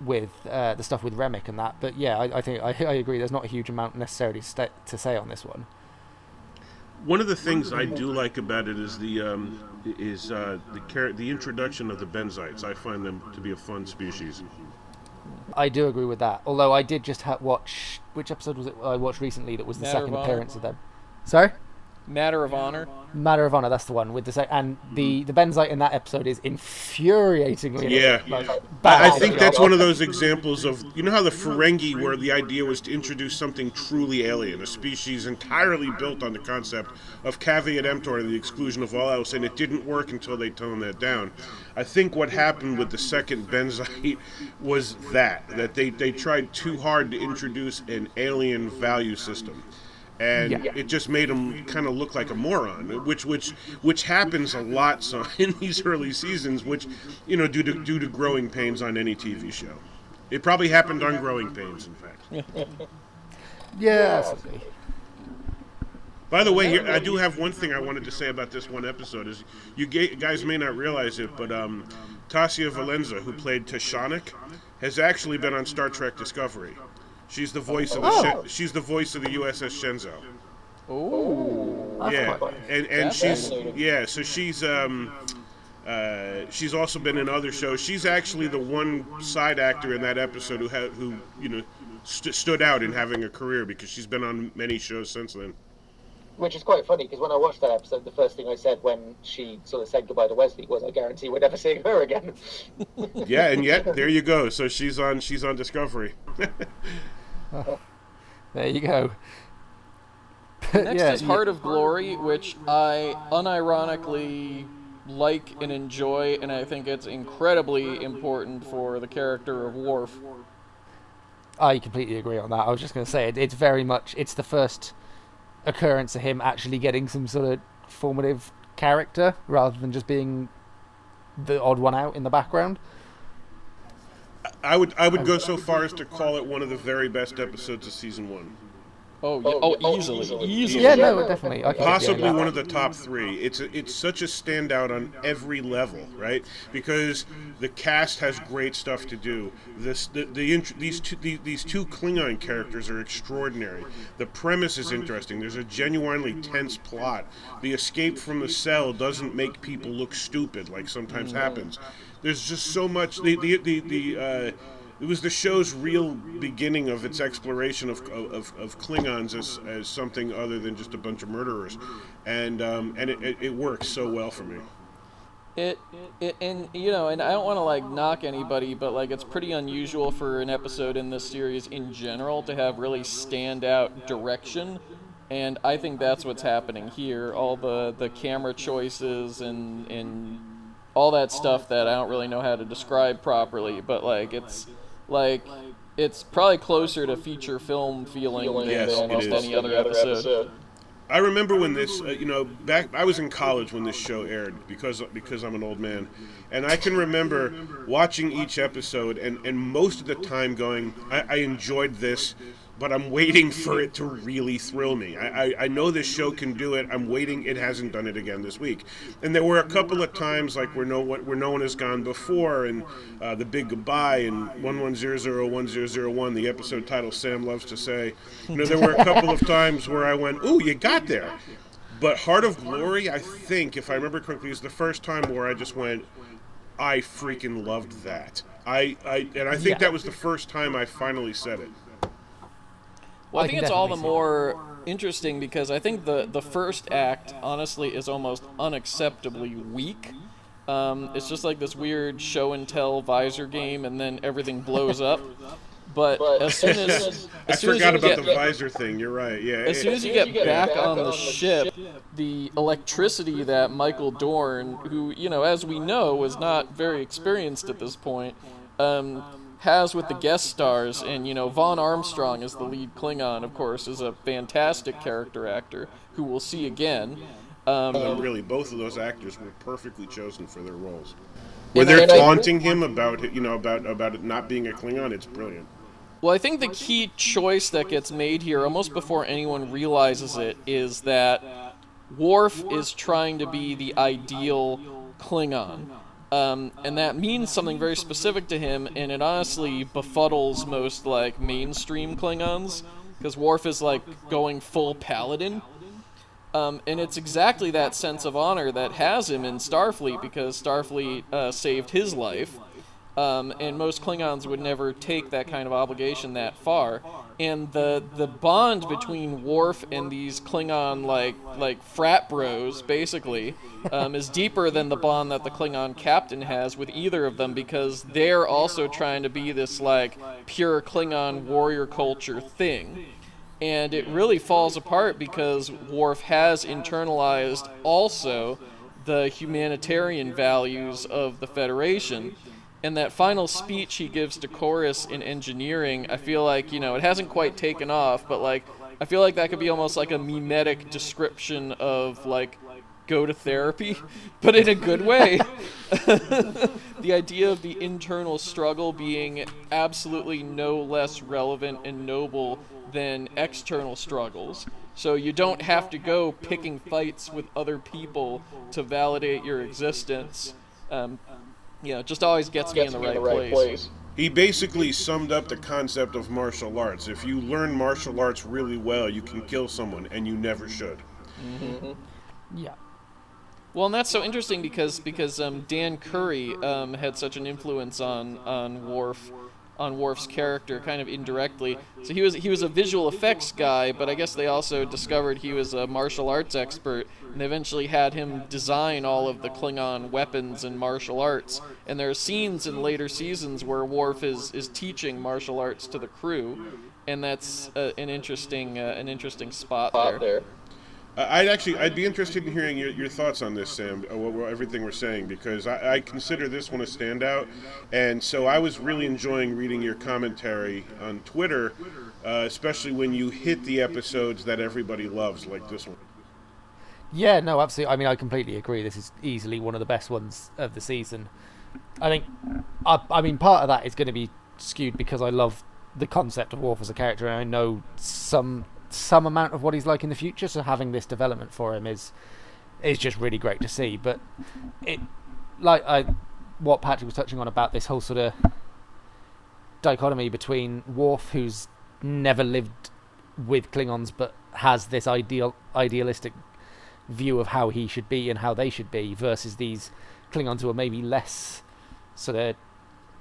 F: with uh, the stuff with Remmick and that. But yeah, I, I think I, I agree. There's not a huge amount necessarily sta to say on this one.
C: One of the things I do like about it is the um, is uh, the char- the introduction of the benzites. I find them to be a fun species.
F: I do agree with that. Although I did just ha- watch which episode was it I watched recently that was the
B: Matter
F: second appearance of them. Sorry,
B: Matter of honor.
F: Matter of Honor. That's the one with the sec- and the hmm. the benzite in that episode is infuriatingly
C: Yeah.
F: like,
C: I, I think that's one of those examples of you know how the Ferengi, where the idea was to introduce something truly alien, a species entirely built on the concept of caveat emptor, and the exclusion of all else, and it didn't work until they toned that down. I think what happened with the second benzite was that that they they tried too hard to introduce an alien value system. And
F: Yeah.
C: it just made him kind of look like a moron, which which which happens a lot so in these early seasons, which you know due to due to growing pains on any TV show. It probably happened on Growing Pains, in fact.
F: yeah, absolutely.
C: By the way, here, I do have one thing I wanted to say about this one episode. Is you ga- guys may not realize it, but um, Tasia Valenza, who played T'Shanik, has actually been on Star Trek Discovery. She's the voice of the
F: Oh.
C: Shen- she's the voice of the USS Shenzhou.
F: Oh,
C: yeah, and and
B: That's
C: she's
G: fascinating.
C: yeah, so she's um, uh, she's also been in other shows. She's actually the one side actor in that episode who had who you know st- stood out in having a career because she's been on many shows since then.
G: Which is quite funny because when I watched that episode, the first thing I said when she sort of said goodbye to Wesley was, "I guarantee we're never seeing her again."
C: Yeah, and yet there you go. So she's on she's on Discovery.
F: There you go.
B: Next
F: yeah,
B: is Heart of Glory, which I unironically like and enjoy, and I think it's incredibly important for the character of Worf.
F: I completely agree on that. I was just going to say it, it's very much it's the first occurrence of him actually getting some sort of formative character rather than just being the odd one out in the background.
C: I would I would go so far as to call it one of the very best episodes of season one.
B: Oh, yeah.
G: Oh,
B: oh,
G: yeah.
B: Easily,
G: easily.
B: easily.
F: Yeah,
G: Yeah,
F: no,
G: no,
F: definitely. I can-
C: Possibly
F: yeah, yeah.
C: one of the top three. It's a, it's such a standout on every level, right? Because the cast has great stuff to do. This the, the int- these two the, these two Klingon characters are extraordinary. The premise is interesting. There's a genuinely tense plot. The escape from the cell doesn't make people look stupid like sometimes happens. There's just so much. The the the, the uh, it was the show's real beginning of its exploration of, of, of Klingons as, as something other than just a bunch of murderers, and um, and it, it, it works so well for me.
B: It, it and you know, and I don't want to like knock anybody, but like it's pretty unusual for an episode in this series in general to have really standout direction, and I think that's what's happening here. All the the camera choices and and all that stuff that I don't really know how to describe properly, but like it's like it's probably closer to feature film feeling than
C: Yes,
B: almost any other episode.
C: I remember when this, uh, you know, back I was in college when this show aired because because I'm an old man, and I can remember watching each episode and and most of the time going, I, I enjoyed this but I'm waiting for it to really thrill me. I, I, I know this show can do it. I'm waiting. It hasn't done it again this week. And there were a couple of times like where no one where no one has gone before, and uh, the big goodbye and one one zero zero one zero zero one, the episode title Sam loves to say. You know, there were a couple of times where I went, "Ooh, you got there." But Heart of Glory, I think, if I remember correctly, is the first time where I just went, I freaking loved that. I, I and I think
F: Yeah.
C: that was the first time I finally said it.
B: Well, I,
F: I
B: think it's all the
F: definitely see
B: more interesting because I think the the first act, honestly, is almost unacceptably weak. Um, it's just like this weird show and tell visor game, and then everything blows up. But,
G: But
B: as soon as
C: I
B: as soon
C: forgot
B: as you
C: about
B: get,
C: the visor thing. You're right. Yeah.
B: as soon as you get back on the ship, the electricity that Michael Dorn, who you know, as we know, was not very experienced at this point, um, has with the guest stars, and you know, Vaughn Armstrong is the lead Klingon, of course, is a fantastic character actor who we'll see again. Um,
C: really, both of those actors were perfectly chosen for their roles. Where they're
G: I- and I-
C: taunting him about it, you know, about about it not being a Klingon, it's brilliant.
B: Well, I think the key choice that gets made here, almost before anyone realizes it, is that Worf is trying to be the ideal Klingon. Um, and that means something very specific to him, and it honestly befuddles most, like, mainstream Klingons, because Worf is, like, going full paladin. Um, and it's exactly that sense of honor that has him in Starfleet, because Starfleet uh, saved his life. Um, and most Klingons would never take that kind of obligation that far. And the the bond between Worf and these Klingon like like frat bros basically um, is deeper than the bond that the Klingon captain has with either of them because they're also trying to be this like pure Klingon warrior culture thing. And it really falls apart because Worf has internalized also the humanitarian values of the Federation. And that final speech he gives to Korris in engineering, I feel like, you know, it hasn't quite taken off, but like, I feel like that could be almost like a mimetic description of like, go to therapy, but in a good way. the idea of the internal struggle being absolutely no less relevant and noble than external struggles. So you don't have to go picking fights with other people to validate your existence. Um, you know, it just always gets,
G: gets
B: me
G: me
B: in the right, place.
C: He basically summed up the concept of martial arts. If you learn martial arts really well, you can kill someone, and you never should.
F: Yeah.
B: Well, and that's so interesting because because um, Dan Curry um, had such an influence on on Worf, on Worf's character, kind of indirectly. So he was he was a visual effects guy, but I guess they also discovered he was a martial arts expert, and they eventually had him design all of the Klingon weapons and martial arts. And there are scenes in later seasons where Worf is is teaching martial arts to the crew, and that's uh, an interesting uh, an interesting spot there.
C: I'd actually, I'd be interested in hearing your, your thoughts on this, Sam. Uh, everything we're saying, because I, I consider this one a standout, and so I was really enjoying reading your commentary on Twitter, uh, especially when you hit the episodes that everybody loves, like this one.
F: Yeah, no, absolutely. I mean, I completely agree. This is easily one of the best ones of the season. I think, I, I mean, part of that is going to be skewed because I love the concept of Worf as a character, and I know some some amount of what he's like in the future. So having this development for him is is just really great to see. But it, like I, what Patrick was touching on about this whole sort of dichotomy between Worf, who's never lived with Klingons, but has this ideal idealistic view of how he should be and how they should be versus these Klingons who are maybe less sort of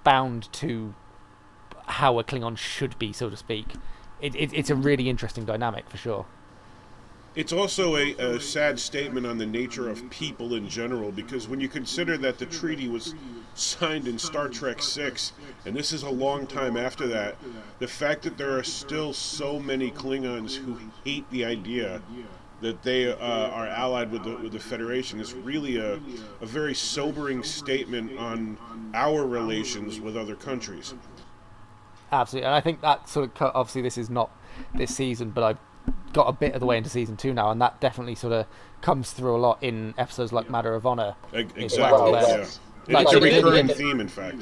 F: bound to how a Klingon should be, so to speak. It, it, it's a really interesting dynamic for sure.
C: It's also a, a sad statement on the nature of people in general, because when you consider that the treaty was signed in Star Trek Six, and this is a long time after that, the fact that there are still so many Klingons who hate the idea that they uh, are allied with the, with the Federation is really a, a very sobering statement on our relations with other countries.
F: Absolutely, and I think that sort of co- obviously this is not this season, but I've got a bit of the way into season two now, and that definitely sort of comes through a lot in episodes like Matter of Honor.
C: E-
F: Well,
C: Exactly. yeah.
F: like
C: it's a
F: it did
C: recurring theme, in fact.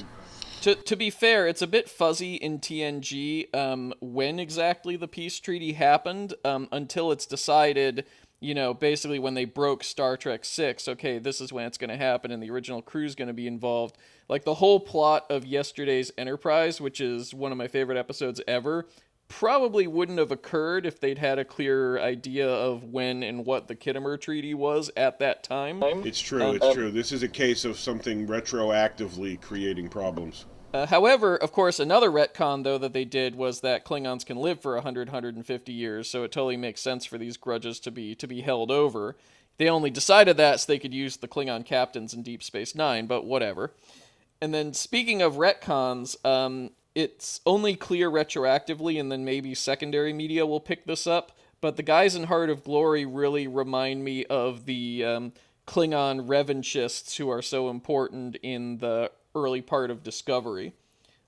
B: To to, to be fair, it's a bit fuzzy in TNG um, when exactly the peace treaty happened um, until it's decided, you know, basically when they broke Star Trek 6, okay, this is when it's going to happen and the original crew's going to be involved. Like the whole plot of yesterday's Enterprise, which is one of my favorite episodes ever, probably wouldn't have occurred if they'd had a clearer idea of when and what the Khitomer Treaty was at that time.
C: It's true.
B: Um,
C: It's true. This is a case of something retroactively creating problems.
B: Uh, however, of course, another retcon though that they did was that Klingons can live for 100, 150 years, so it totally makes sense for these grudges to be to be held over. They only decided that so they could use the Klingon captains in Deep Space Nine, but whatever. And then speaking of retcons, um, it's only clear retroactively, and then maybe secondary media will pick this up. But the guys in Heart of Glory really remind me of the um, Klingon revanchists who are so important in the early part of Discovery.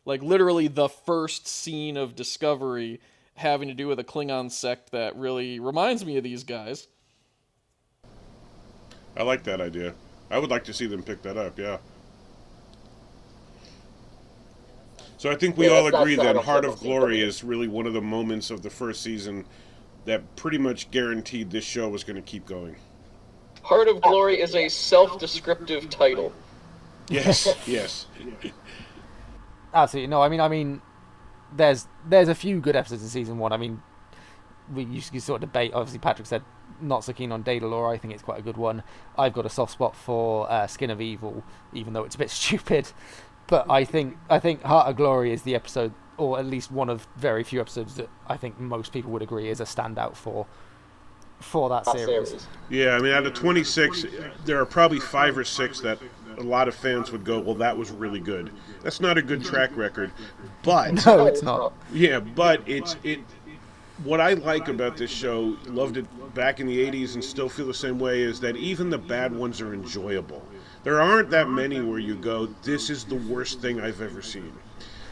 B: Like literally the first scene of Discovery having to do with a Klingon sect that really reminds me of these guys.
C: I like that idea. I would like to see them pick that up. Yeah. So I think we
G: Yeah,
C: all agree
G: not
C: that Heart of Glory is really one of the moments of the first season that pretty much guaranteed this show was going to keep going.
G: Heart of Glory is a self-descriptive title.
C: Yes, yes.
F: Absolutely no. I mean, I mean, there's there's a few good episodes in season one. I mean, we used to sort of debate. Obviously, Patrick said not so keen on Datalore. I think it's quite a good one. I've got a soft spot for uh, Skin of Evil, even though it's a bit stupid. But I think I think Heart of Glory is the episode, or at least one of very few episodes that I think most people would agree is a standout for for that
G: That
F: series.
G: series.
C: Yeah, I mean, out of 26, there are probably five or six that a lot of fans would go, well, that was really good. That's not a good track record. But.
F: No, it's not.
C: Yeah, but it's it. What I like about this show, loved it back in the '80s, and still feel the same way, is that even the bad ones are enjoyable. There aren't that many where you go, "This is the worst thing I've ever seen."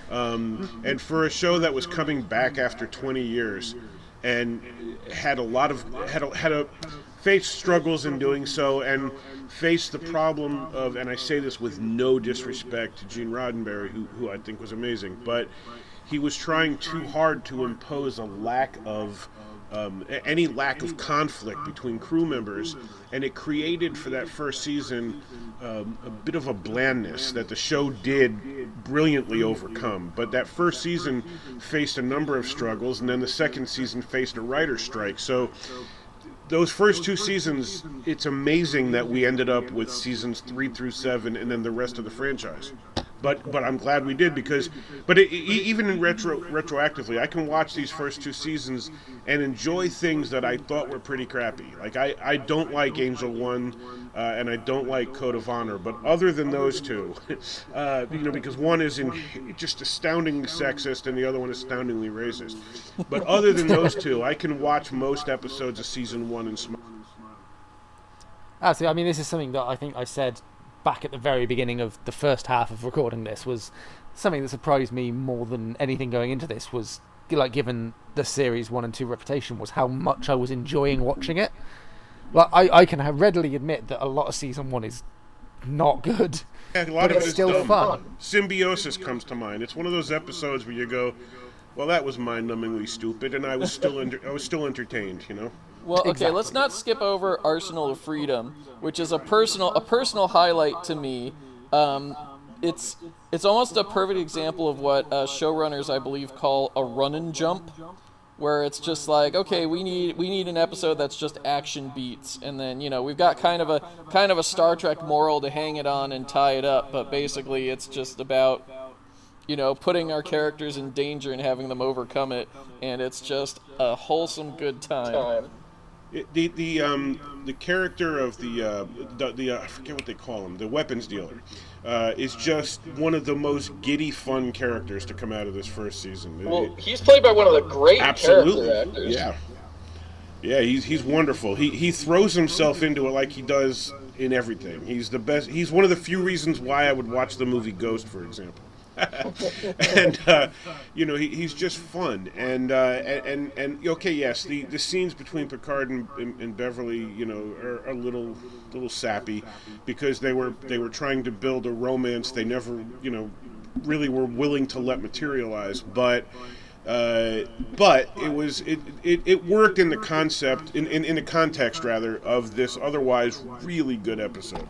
C: Um, and for a show that was coming back after 20 years, and had a lot of had a, had a faced struggles in doing so, and faced the problem of, and I say this with no disrespect to Gene Roddenberry, who, who I think was amazing, but he was trying too hard to impose a lack of um, any lack of conflict between crew members, and it created for that first season um, a bit of a blandness that the show did brilliantly overcome. But that first season faced a number of struggles, and then the second season faced a writer's strike. So those first two seasons, it's amazing that we ended up with seasons three through seven, and then the rest of the franchise. But but I'm glad we did because, but it, even in retro retroactively, I can watch these first two seasons and enjoy things that I thought were pretty crappy. Like I, I don't like Angel One, uh, and I don't like Code of Honor. But other than those two, uh, you know, because one is in just astoundingly sexist and the other one is astoundingly racist. But other than those two, I can watch most episodes of season one and smile.
F: Absolutely. I mean, this is something that I think I said back at the very beginning of the first half of recording this was something that surprised me more than anything going into this was like given the series one and two reputation was how much I was enjoying watching it. Like I, I can readily admit that a lot of season one is not good,
C: Yeah, a lot
F: but
C: of
F: it's
C: it is
F: still
C: dumb.
F: fun.
C: Symbiosis comes to mind. It's one of those episodes where you go, "Well, that was mind-numbingly stupid," and I was still enter- I was still entertained. You know.
B: Well, okay,
F: Exactly.
B: let's not skip over Arsenal of Freedom, which is a personal a personal highlight to me. Um, it's it's almost a perfect example of what uh, showrunners, I believe, call a run and jump, where it's just like, okay, we need we need an episode that's just action beats, and then you know we've got kind of a kind of a Star Trek moral to hang it on and tie it up, but basically it's just about you know, putting our characters in danger and having them overcome it, and it's just a wholesome good time.
C: It, the the um the character of the uh, the, the uh, I forget what they call him, the weapons dealer, uh, is just one of the most giddy, fun characters to come out of this first season.
G: Well,
C: it-
G: he's played by one of the great
C: absolutely,
G: actors.
C: yeah, yeah. He's he's wonderful. He he throws himself into it like he does in everything. He's the best. He's one of the few reasons why I would watch the movie Ghost, for example. And uh, you know he, he's just fun and, uh, and and okay yes the, the scenes between Picard and, and, and Beverly you know are a little little sappy because they were they were trying to build a romance they never you know really were willing to let materialize. But uh, but it was it, it, it worked in the concept in, in, in the context rather of this otherwise really good episode.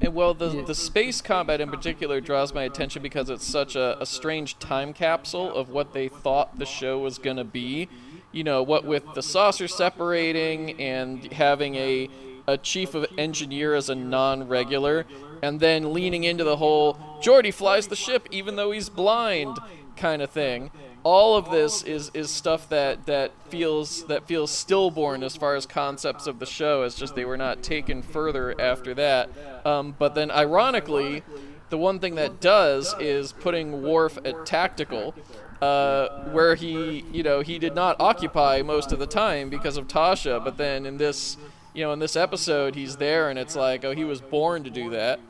B: And well, the the space combat in particular draws my attention because it's such a, a strange time capsule of what they thought the show was gonna be. You know, what with the saucer separating and having a a chief of engineer as a non-regular, and then leaning into the whole Geordi flies the ship even though he's blind kind of thing. All of this is, is stuff that, that feels that feels stillborn as far as concepts of the show. It's just they were not taken further after that. Um, but then, ironically, the one thing that does is putting Worf at tactical, uh, where he you know he did not occupy most of the time because of Tasha. But then in this you know in this episode he's there, and it's like oh he was born to do that.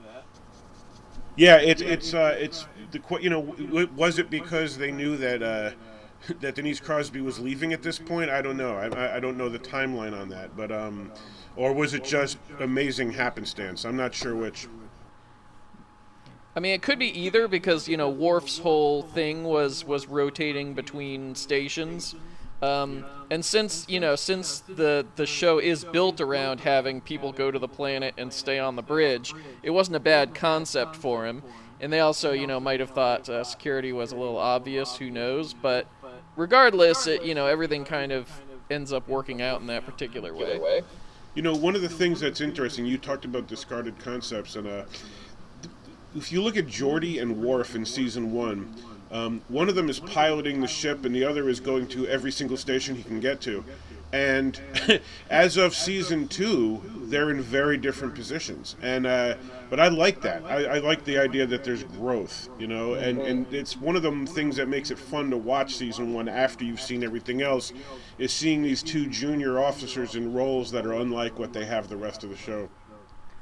C: Yeah, it's it's uh, it's the you know was it because they knew that uh, that Denise Crosby was leaving at this point? I don't know. I, I- don't know the timeline on that, but um, or was it just amazing happenstance? I'm not sure which.
B: I mean, it could be either because you know Worf's whole thing was was rotating between stations, um, and since you know since the the show is built around having people go to the planet and stay on the bridge, it wasn't a bad concept for him. And they also you know might have thought uh, security was a little obvious. Who knows? But regardless, it, you know everything kind of ends up working out in that particular way.
C: You know, one of the things that's interesting, you talked about discarded concepts, and uh, if you look at Geordi and Worf in season one, um, one of them is piloting the ship, and the other is going to every single station he can get to. And as of season two, they're in very different positions. And uh, but I like that. I, I like the idea that there's growth, you know. And and it's one of the things that makes it fun to watch season one after you've seen everything else, is seeing these two junior officers in roles that are unlike what they have the rest of the show.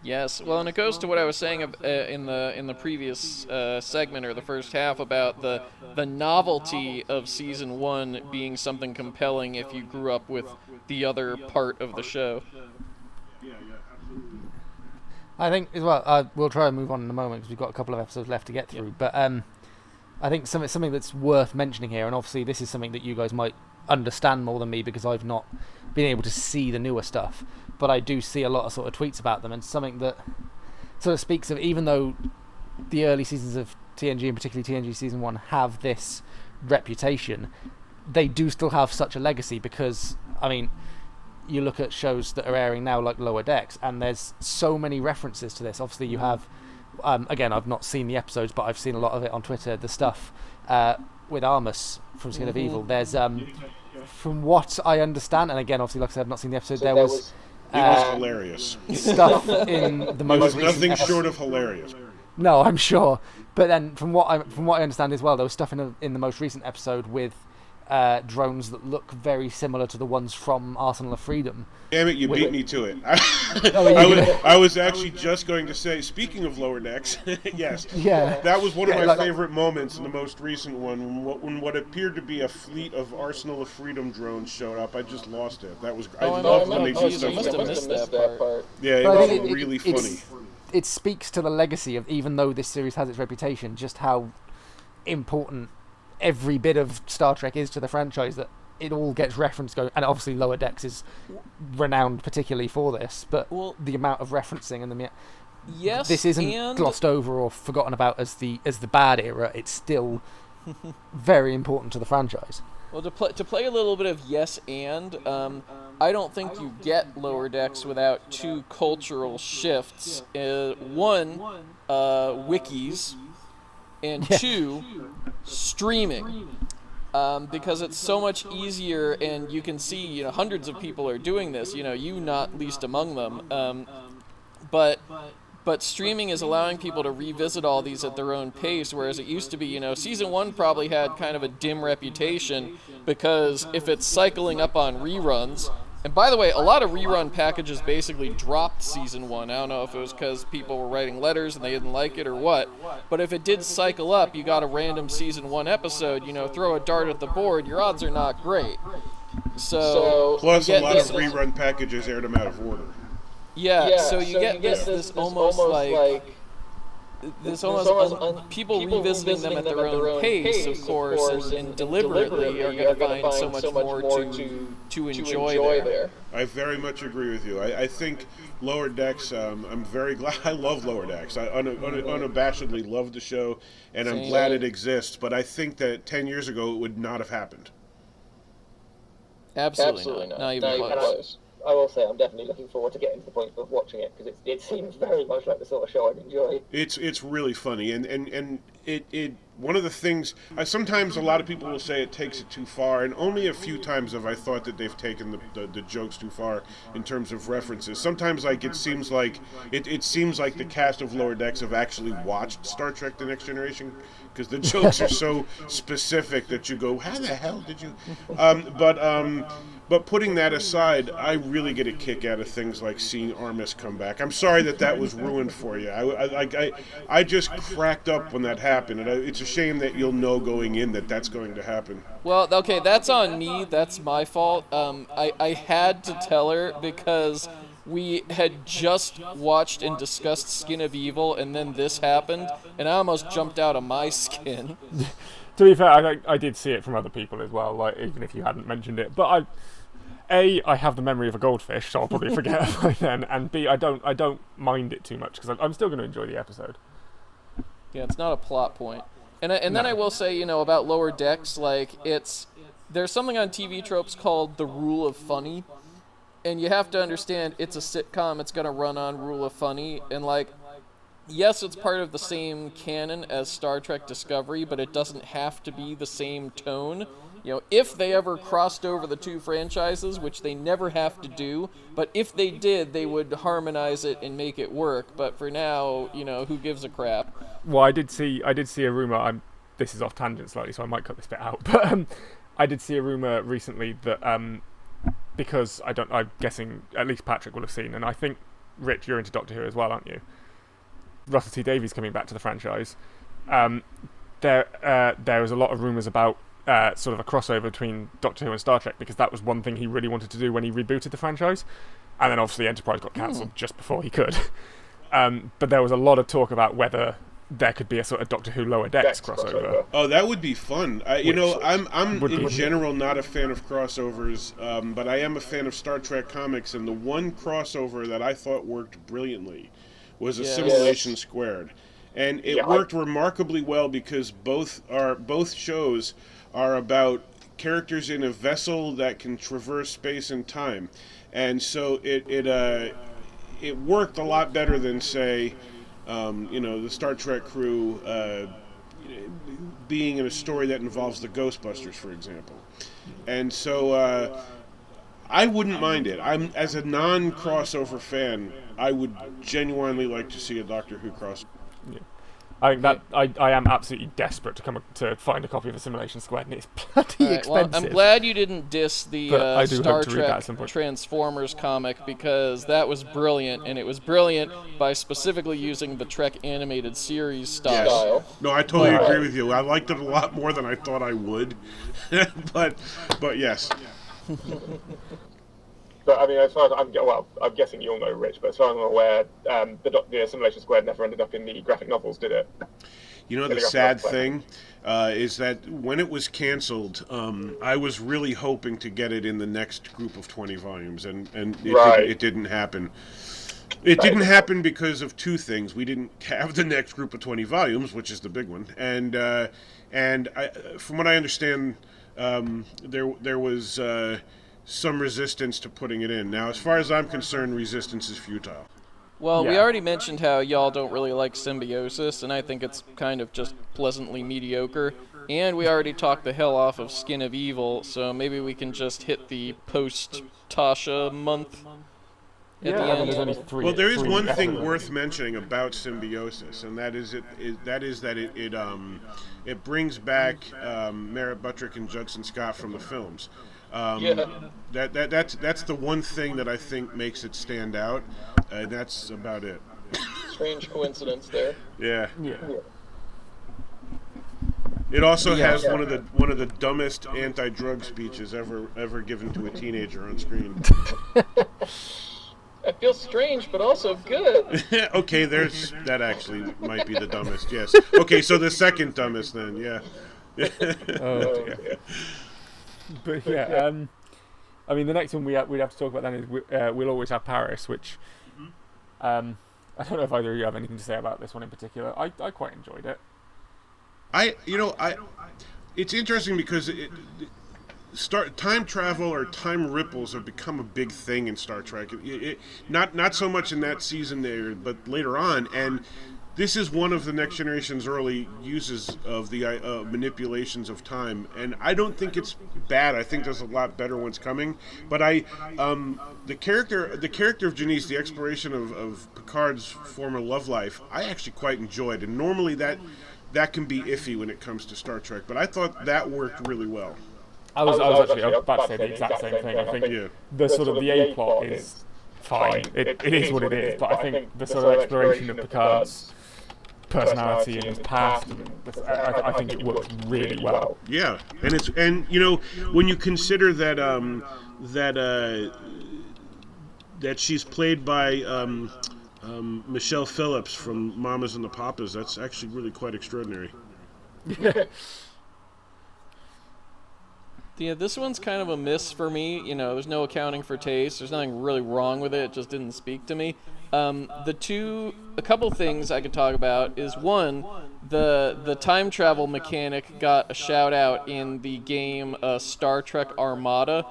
B: Yes, well, and it goes to what I was saying uh, in the in the previous uh, segment or the first half about the the novelty of season one being something compelling if you grew up with the other part of the show.
F: I think as well. Uh, we'll try and move on in a moment because we've got a couple of episodes left to get through. But um, I think something something that's worth mentioning here, and obviously this is something that you guys might understand more than me because I've not been able to see the newer stuff, but I do see a lot of sort of tweets about them, and something that sort of speaks of even though the early seasons of TNG and particularly TNG season one have this reputation, they do still have such a legacy because I mean you look at shows that are airing now like Lower Decks, and there's so many references to this. Obviously, you have, um, again, I've not seen the episodes, but I've seen a lot of it on Twitter. The stuff uh, with Armus from Skin of Evil. There's, um, from what I understand, and again, obviously, like I said, I've not seen the episode.
G: So
F: there
G: that
F: was,
G: was-
C: It was
F: uh,
C: hilarious.
F: stuff in the
C: It
F: most
C: was
F: recent
C: nothing
F: episode-
C: short of hilarious.
F: No, I'm sure. But then, from what I from what I understand as well, there was stuff in the, in the most recent episode with uh, drones that look very similar to the ones from Arsenal of Freedom.
C: Damn it, you
F: Wait.
C: beat me to it.
F: Oh,
C: I, was. I was actually just going to say, speaking of lower necks, yes,
F: Yeah.
C: that was one of
F: Yeah,
C: my
F: like-
C: favorite moments in the most recent one when what, when what appeared to be a fleet of Arsenal of Freedom drones showed up. I just lost it. That was I
B: Oh, I
C: love
B: know,
C: when
B: I
C: they
B: know.
C: do
B: Oh,
C: stuff like
B: must have
C: that.
B: missed
G: missed
B: that
G: that
B: part.
G: part.
C: Yeah, it
F: But
C: was
F: it-
C: really
F: it-
C: funny.
F: It speaks to the legacy of even though this series has its reputation, just how important every bit of Star Trek is to the franchise. That it all gets referenced going, and obviously Lower Decks is renowned particularly for this. But
B: Well-
F: the amount of referencing and the
B: Yes,
F: this isn't
B: and
F: glossed over or forgotten about as the as the bad era. It's still very important to the franchise.
B: Well, to play to play a little bit of yes and, um, I don't think you get lower decks without two cultural shifts. Uh, one, uh, wikis, and
F: Yeah.
B: two, streaming. Um, because it's so much easier, and you can see, you know, hundreds of people are doing this. You know, you not least among them. Um, but but streaming is allowing people to revisit all these at their own pace whereas it used to be you know season one probably had kind of a dim reputation because if it's cycling up on reruns and by the way a lot of rerun packages basically dropped season one i don't know if it was because people were writing letters and they didn't like it or what but if it did cycle up you got a random season one episode you know throw a dart at the board your odds are not great so,
G: So
C: Plus,
B: you
C: a lot
B: this-
C: of rerun packages aired them out of order.
B: yeah,
G: yeah,
B: so you get this, this, almost, like, there's
H: There's
B: almost,
H: almost
B: un-
H: un-
B: people, revisiting them at their own pace, of course, and, and deliberately are going to find so much more to to enjoy there.
C: I very much agree with you. I, I think Lower Decks. Um, I'm very glad. I love Lower Decks. I un, un, unabashedly love the show, and I'm
B: Same.
C: glad it exists. But I think that ten years ago it would not have happened.
B: Absolutely,
H: Absolutely
B: not.
H: not.
B: Not even
H: Not even
B: close.
H: I will say I'm definitely looking forward to getting to the point of watching it because it, it seems very much like the sort of show I'd enjoy.
C: It's it's really funny, and and and it it one of the things. I, sometimes a lot of people will say it takes it too far, and only a few times have I thought that they've taken the, the, the jokes too far in terms of references. Sometimes like it seems like it, it seems like the cast of Lower Decks have actually watched Star Trek: The Next Generation because the jokes are so specific that you go, how the hell did you? Um, but um, but putting that aside, I really get a kick out of things like seeing Armus come back. I'm sorry that that was ruined for you. I, I, I, I just cracked up when that happened, and I, it's a shame that you'll know going in that that's going to happen.
B: Well, okay, that's on me. That's my fault. Um, I, I had to tell her because we had just watched and discussed Skin of Evil, and then this happened, and I almost jumped out of my skin.
E: To be fair, I, I did see it from other people as well, like even if you hadn't mentioned it. But I, a, I have the memory of a goldfish, so I'll probably forget it by then. And b, I don't, I don't mind it too much because I'm still going to enjoy the episode.
B: Yeah, it's not a plot point. And I, and then I will say, you know, about lower decks, like it's there's something on TV tropes called the rule of funny, and you have to understand it's a sitcom. It's gonna run on rule of funny, and like, yes, it's part of the same canon as Star Trek Discovery, but it doesn't have to be the same tone. You know, if they ever crossed over the two franchises, which they never have to do, but if they did, they would harmonize it and make it work. But for now, you know, who gives a crap?
E: Well, I did see, I did see a rumor. I'm, this is off tangent slightly, so I might cut this bit out. But um, I did see a rumor recently that um, because I don't, I'm guessing at least Patrick will have seen, and I think Rich, you're into Doctor Who as well, aren't you? Russell T Davies coming back to the franchise. Um, there, uh, there was a lot of rumors about uh, sort of a crossover between Doctor Who and Star Trek because that was one thing he really wanted to do when he rebooted the franchise, and then obviously Enterprise got cancelled just before he could. Um, but there was a lot of talk about whether there could be a sort of Doctor Who Lower Decks,
H: Decks
E: crossover.
H: crossover.
C: Oh, that would be fun. I, you
E: Which
C: know, I'm I'm in
E: be-
C: general not a fan of crossovers, um, but I am a fan of Star Trek comics, and the one crossover that I thought worked brilliantly was
B: Yes.
C: Assimilation Squared, and it
H: Yeah, I-
C: worked remarkably well because both are both shows are about characters in a vessel that can traverse space and time, and so it it uh, it worked a lot better than say, um, you know, the Star Trek crew. Uh, being in a story that involves the Ghostbusters, for example. And so uh, I wouldn't mind it. I'm as a non-crossover fan, I would genuinely like to see a Doctor Who cross.
E: I think that I, I am absolutely desperate to come to find a copy of Assimilation Squared, and it's bloody
B: All right, well,
E: expensive.
B: I'm glad you didn't diss the uh,
E: I do hope
B: Star
E: to read that at
B: Trek. Transformers comic because that was brilliant, and it was brilliant by specifically using the Trek animated series style.
H: Style.
C: No, I totally
H: Right.
C: agree with you. I liked it a lot more than I thought I would. but, but yes,
I: But I mean, as far as I'm well, I'm guessing you'll know, Rich. But as far as I'm aware, um, the, the Assimilation Squared never ended up in the graphic novels, did it?
C: You know the sad thing uh, is that when it was canceled, um, I was really hoping to get it in the next group of twenty volumes, and and it,
I: Right.
C: didn't, it didn't happen. It didn't happen because of two things. We didn't have the next group of twenty volumes, which is the big one, and uh, and I, from what I understand, um, there there was uh, some resistance to putting it in. Now, as far as I'm concerned, resistance is futile.
B: Well, we already mentioned how y'all don't really like symbiosis, and I think it's kind of just pleasantly mediocre. And we already talked the hell off of Skin of Evil, so maybe we can just hit the post Tasha month
E: yeah,
B: the
E: I mean,
B: end.
E: there's only three.
C: Well, there is
E: three
C: one thing
E: episodes.
C: worth mentioning about symbiosis, and that is it. Is, that is that it it um it brings back um, Merritt Buttrick and Judson Scott from the films. Um,
H: Yeah.
C: That that that's that's the one thing that I think makes it stand out. And that's about it.
H: Strange coincidence there.
C: Yeah.
E: Yeah.
C: It also
B: Yeah.
C: has one of the one of the dumbest anti-drug speeches ever ever given to a teenager on screen.
G: I feel strange, but also good.
C: okay, there's that actually might be the dumbest. Yes. Okay, so the second dumbest then. Yeah.
E: Oh dear. But yeah, um, I mean, the next one we ha- we'd have to talk about then is we, uh, we'll always have Paris, which um, I don't know if either of you have anything to say about this one in particular. I, I quite enjoyed it.
C: I you know I it's interesting because it, start time travel or time ripples have become a big thing in Star Trek. It, it, not not so much in that season there, but later on. And this is one of the next generation's early uses of the uh, manipulations of time. And I don't think it's bad. I think there's a lot better ones coming. But I, um, the character, the character of Jenice, the exploration of, of Picard's former love life, I actually quite enjoyed. And normally that that can be iffy when it comes to Star Trek. But I thought that worked really well.
E: I was, I was actually about to say the exact same thing. I think
C: Yeah.
E: the sort of the A plot is fine. It, it is what it is. But I think the sort of exploration of Picard's personality and his past, I, I- I think it works really well.
C: Yeah, and it's and you know when you consider that um, that uh, that she's played by um, um, Michelle Phillips from Mamas and the Papas, that's actually really quite extraordinary.
B: Yeah, this one's kind of a miss for me. You know, there's no accounting for taste. There's nothing really wrong with it. It just didn't speak to me. Um, the two, a couple things I could talk about is one, the the time travel mechanic got a shout out in the game uh, Star Trek Armada,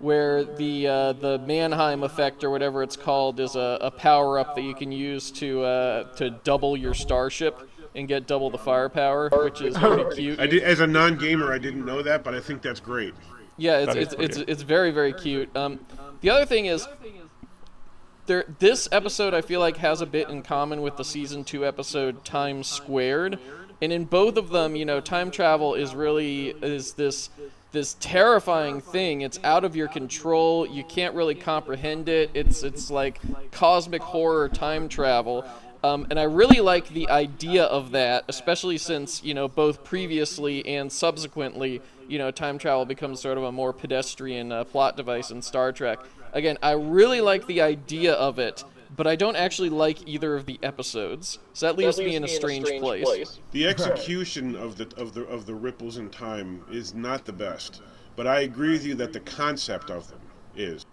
B: where the uh, the Manheim effect or whatever it's called is a, a power up that you can use to uh, to double your starship and get double the firepower, which is pretty cute.
C: I did, as a non-gamer, I didn't know that, but I think that's great.
B: Yeah, it's
E: That is
B: it's, it's it's very very cute. Um, the other thing is, there this episode I feel like has a bit in common with the season two episode Time Squared, and in both of them, you know, time travel is really is this this terrifying thing. It's out of your control. You can't really comprehend it. It's it's like cosmic horror time travel. Um, and I really like the idea of that, especially since you know both previously and subsequently, you know, time travel becomes sort of a more pedestrian uh, plot device in Star Trek. Again, I really like the idea of it, but I don't actually like either of the episodes. So that leaves, me in a strange, place.
C: The execution of the of the of the ripples in time is not the best, but I agree with you that the concept of them is.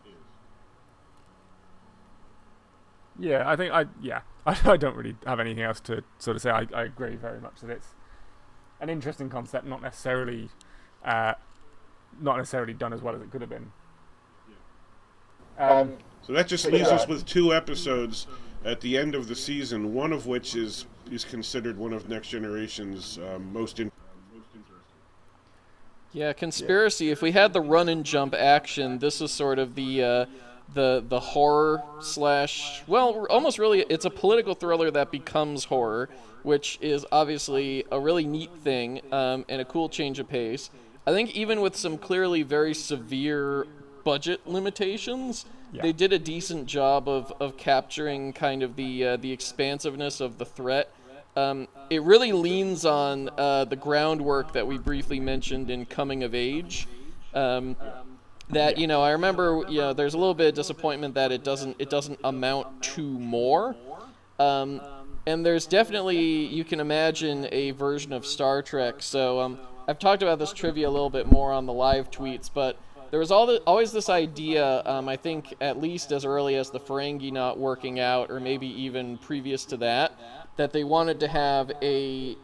E: Yeah, I think I yeah I, I don't really have anything else to sort of say. I, I agree very much that it's an interesting concept, not necessarily uh, not necessarily done as well as it could have been. Um,
C: So that just leaves us with two episodes at the end of the season, one of which is is considered one of Next Generation's um, most in-
B: Yeah, conspiracy. If we had the run and jump action, this is sort of the uh, the the horror slash. Well, almost really, it's a political thriller that becomes horror, which is obviously a really neat thing um, and a cool change of pace. I think even with some clearly very severe budget limitations,
E: Yeah.
B: they did a decent job of, of capturing kind of the uh, the expansiveness of the threat. Um, it really leans on uh, the groundwork that we briefly mentioned in Coming of Age. Um, that you know, I remember you know, there's a little bit of disappointment that it doesn't it doesn't amount to more. Um, and there's definitely you can imagine a version of Star Trek. So um, I've talked about this trivia a little bit more on the live tweets, but there was the, always this idea. Um, I think at least as early as the Ferengi not working out, or maybe even previous to that, that they wanted to have a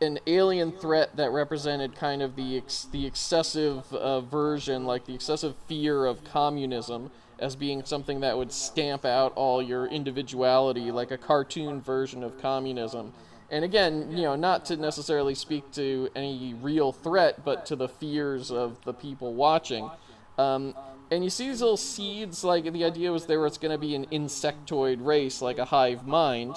B: an alien threat that represented kind of the ex- the excessive uh, version, like the excessive fear of communism, as being something that would stamp out all your individuality, like a cartoon version of communism. And again, you know, not to necessarily speak to any real threat, but to the fears of the people watching. Um, and you see these little seeds, like the idea was there was going to be an insectoid race, like a hive mind.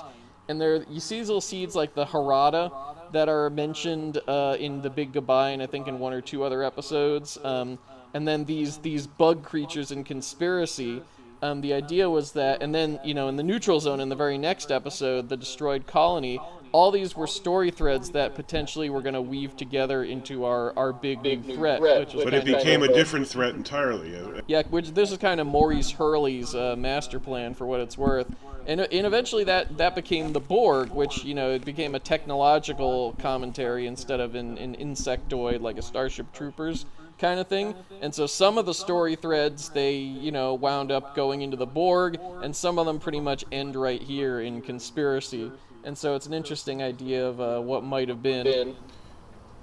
B: And there, you see these little seeds like the Jarada that are mentioned uh, in the Big Goodbye, and I think in one or two other episodes. Um, and then these these bug creatures in Conspiracy. Um, the idea was that, and then you know, in the neutral zone in the very next episode, the destroyed colony, all these were story threads that potentially were going to weave together into our, our big, big
G: new
B: threat.
G: threat,
B: which
C: But it became a
G: Kind
C: different threat entirely. Uh,
B: yeah, which this is kind of Maurice Hurley's uh, master plan for what it's worth, and and eventually that that became the Borg, which you know it became a technological commentary instead of an, an insectoid like a Starship Troopers kind of thing. And so some of the story threads they you know wound up going into the Borg, and some of them pretty much end right here in conspiracy. And so it's an interesting idea of uh, what might have been.
G: been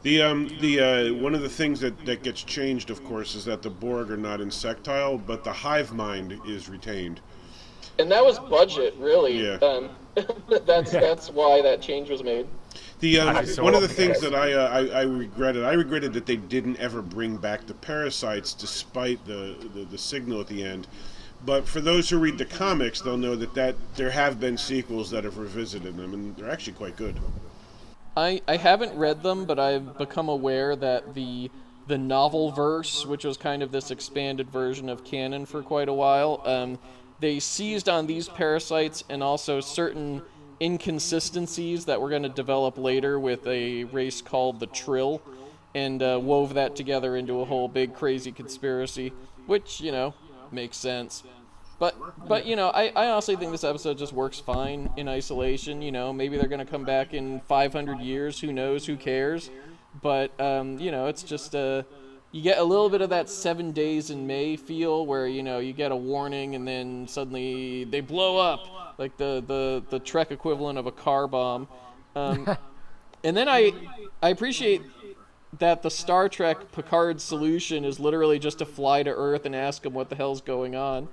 C: The um the uh, one of the things that that gets changed, of course, is that the Borg are not insectile, but the hive mind is retained.
G: and that was budget really.
C: Yeah.
G: Um, that's that's why that change was made.
C: The um, one of the things that I, uh, I I regretted, I regretted that they didn't ever bring back the parasites, despite the, the the signal at the end. But for those who read the comics, they'll know that, that there have been sequels that have revisited them, and they're actually quite good.
B: I, I haven't read them, but I've become aware that the the novel verse, which was kind of this expanded version of canon for quite a while, um, they seized on these parasites and also certain inconsistencies that we're going to develop later with a race called the Trill, and uh, wove that together into a whole big crazy conspiracy, which you know makes sense. But but you know, I, I honestly think this episode just works fine in isolation. You know, maybe they're gonna come back in 500 years. Who knows? Who cares? But um, you know, it's just uh, you get a little bit of that Seven Days in May feel, where you know you get a warning and then suddenly they blow up, like the the the Trek equivalent of a car bomb. Um, and then I I appreciate that the Star Trek Picard solution is literally just to fly to Earth and ask him what the hell's going on.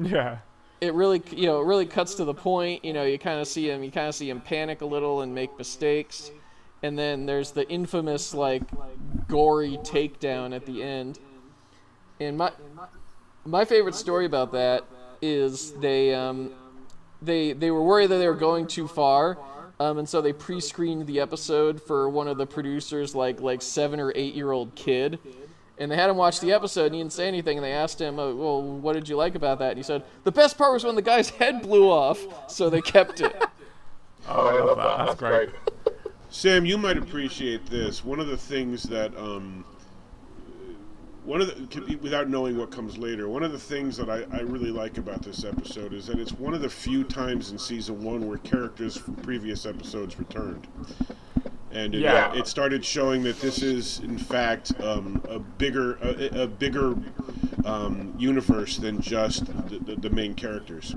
E: Yeah.
B: it really you know it really cuts to the point you know you kind of see him you kind of see him panic a little and make mistakes. And then there's the infamous like gory takedown at the end. And my my favorite story about that is they um they they were worried that they were going too far um, and so they pre-screened the episode for one of the producers like like seven or eight year old kid and they had him watch the episode and he didn't say anything and they asked him oh, well what did you like about that and he said the best part was when the guy's head blew off so they kept it
E: Oh, I love that. That's great.
C: Sam, you might appreciate this. One of the things that, um, one of the, without knowing what comes later, one of the things that I, I really like about this episode is that it's one of the few times in season one where characters from previous episodes returned. And it,
E: Yeah.
C: it started showing that this is, in fact, um, a bigger, a, a bigger um, universe than just the, the, the main characters.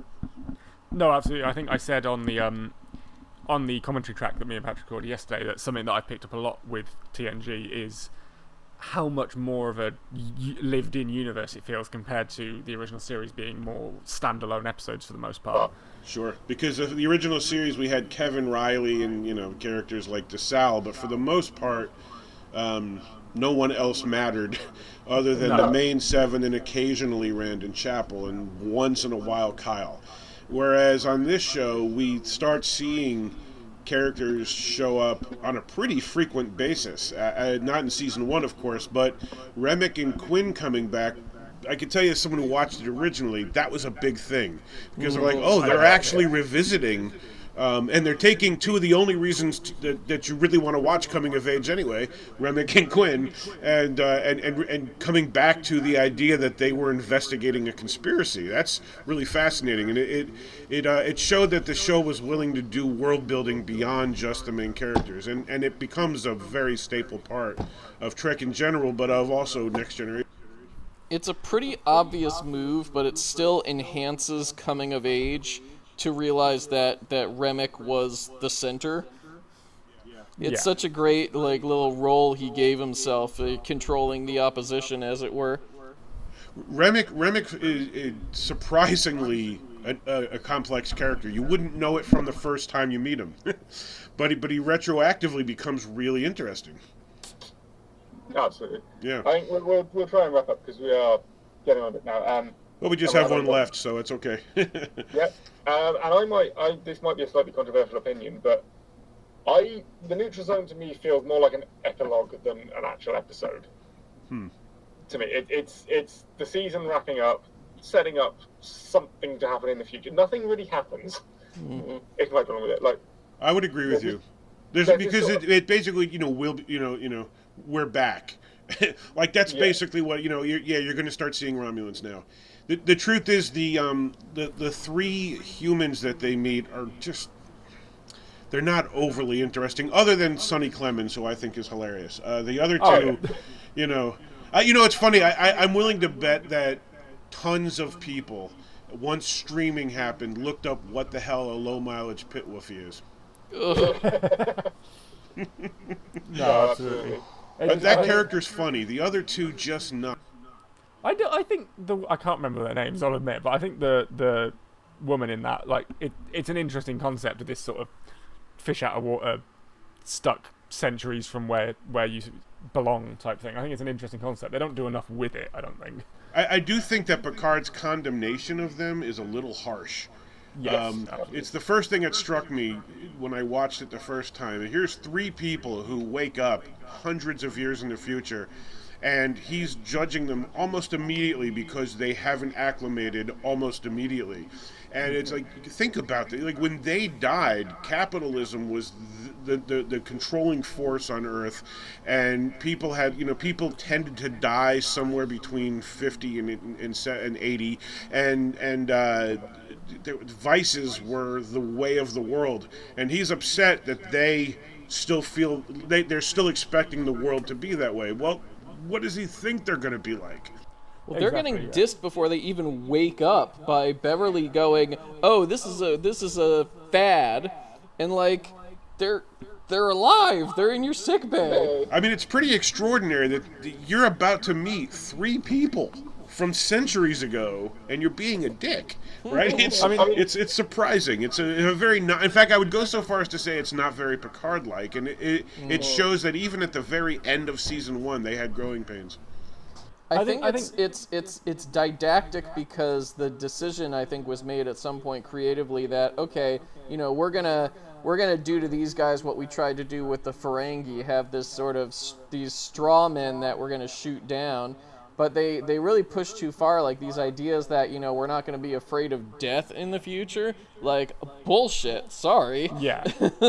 E: No, absolutely. I think I said on the um, on the commentary track that me and Patrick recorded yesterday that something that I picked up a lot with TNG is how much more of a lived-in universe it feels compared to the original series being more standalone episodes for the most part.
C: Sure, because of the original series we had Kevin Riley and you know characters like DeSalle, but for the most part, um, no one else mattered other than the main seven and occasionally Randon Chapel and once in a while Kyle. Whereas on this show we start seeing characters show up on a pretty frequent basis. Uh, uh, not in season one, of course, but Remmick and Quinn coming back. I can tell you, as someone who watched it originally, that was a big thing because they're like, oh, they're actually revisiting. Um, and they're taking two of the only reasons t- that, that you really want to watch coming of age anyway, Remmick and Quinn, and, uh, and and and coming back to the idea that they were investigating a conspiracy. That's really fascinating, and it it it, uh, it showed that the show was willing to do world building beyond just the main characters, and and it becomes a very staple part of Trek in general, but of also Next Generation.
B: it's a pretty obvious move, but it still enhances coming of age to realize that that Remmick was the center. It's
E: Yeah.
B: such a great like little role he gave himself, uh, controlling the opposition, as it were.
C: Remmick Remmick is, is surprisingly a, a, a complex character. You wouldn't know it from the first time you meet him, but he, but he retroactively becomes really interesting.
I: Absolutely.
C: Yeah.
I: I think we'll, we'll, we'll try and wrap up because we are getting on a bit now. Um,
C: Well, we just have one left, so it's okay.
I: yeah, um, and I might. I, this might be a slightly controversial opinion, but I the neutral zone to me feels more like an epilogue than an actual episode.
C: Hmm.
I: To me, it, it's it's the season wrapping up, setting up something to happen in the future. Nothing really happens. If my problem with it, like
C: I would agree with you. There's because it, it basically you know will you know you know we're back. like that's
G: Yeah.
C: basically what you know. You're, yeah, you're going to start seeing Romulans now. The, the truth is the um the the three humans that they meet are just they're not overly interesting, other than Sonny Clemonds, who I think is hilarious. Uh, the other two,
E: Oh,
C: you know, uh, you know, it's funny. I, I I'm willing to bet that tons of people, once streaming happened, looked up what the hell a low mileage pit woofy is.
E: No, absolutely.
C: But that character's funny. The other two just not.
E: I, do, I think the I can't remember their names. I'll admit, but I think the the woman in that like it it's an interesting concept of this sort of fish out of water, stuck centuries from where where you belong type thing. I think it's an interesting concept. They don't do enough with it. I don't think.
C: I, I do think that Picard's condemnation of them is a little harsh.
E: Yes,
C: Um, it's the first thing that struck me when I watched it the first time. Here's three people who wake up hundreds of years in the future, and he's judging them almost immediately because they haven't acclimated almost immediately. And it's like, think about it. Like when they died, capitalism was the, the, the controlling force on Earth, and people had, you know, people tended to die somewhere between 50 and, and, and 80, and, and, uh, vices were the way of the world, and he's upset that they still feel they, they're still expecting the world to be that way. Well, what does he think they're going to be like?
B: Well, they're
E: Exactly,
B: getting
E: yeah.
B: dissed before they even wake up by Beverly going, "Oh, this is a this is a fad," and like they're they're alive. They're in your sick bay.
C: I mean, it's pretty extraordinary that you're about to meet three people from centuries ago, and you're being a dick, hmm. right? It's
E: I mean-
C: it's it's surprising. It's a, a very not. In fact, I would go so far as to say it's not very Picard-like, and it it, it hmm. shows that even at the very end of season one, they had growing pains.
B: I,
E: I
B: think,
E: think- I
B: it's,
E: think-
B: it's it's it's didactic because the decision I think was made at some point creatively that okay, you know, we're gonna we're gonna do to these guys what we tried to do with the Ferengi, have this sort of s- these straw men that we're gonna shoot down. But they, they really push too far, like these ideas that, you know, we're not going to be afraid of death in the future. Like, bullshit, sorry.
E: Yeah.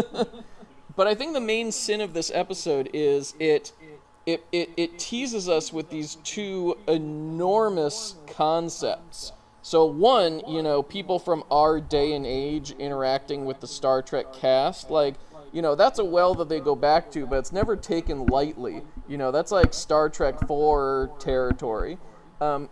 B: But I think the main sin of this episode is it it, it, it teases us with these two enormous concepts. So one, you know, people from our day and age interacting with the Star Trek cast, like, you know, that's a well that they go back to, but it's never taken lightly. You know, that's like Star Trek 4 territory. Um,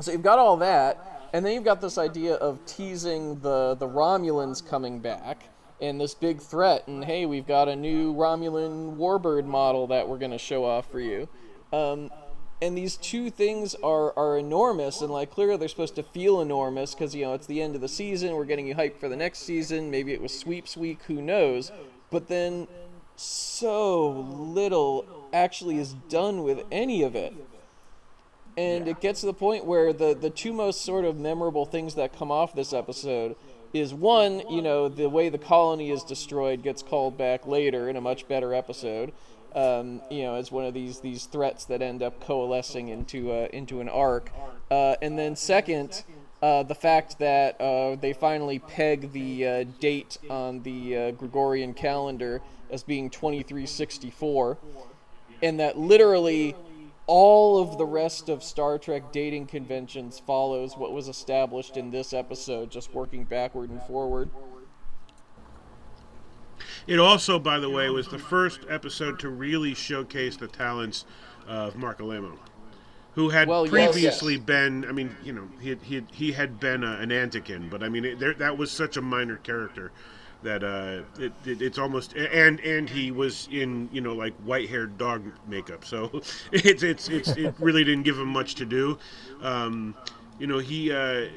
B: so you've got all that, and then you've got this idea of teasing the the Romulans coming back and this big threat, and hey, we've got a new Romulan Warbird model that we're gonna show off for you. Um, and these two things are are enormous, and like clearly they're supposed to feel enormous because you know it's the end of the season, we're getting you hyped for the next season. Maybe it was sweeps week, who knows? But then so little actually is done with any of it and it gets to the point where the the two most sort of memorable things that come off this episode is one, you know, the way the colony is destroyed gets called back later in a much better episode. Um, you know, as one of these these threats that end up coalescing into uh, into an arc. Uh, and then second, uh, the fact that uh, they finally peg the uh, date on the uh, Gregorian calendar as being 2364 and that literally all of the rest of Star Trek dating conventions follows what was established in this episode, just working backward and forward.
C: It also, by the way, was the first episode to really showcase the talents of Marc Alaimo, who had
B: Well, yes.
C: previously been. I mean, you know, he had, he had, he had been a, an Antican, but I mean, it, there, that was such a minor character that uh, it, it, it's almost and and he was in you know like white-haired dog makeup, so it's it's it's it really didn't give him much to do. Um, you know, he. Uh,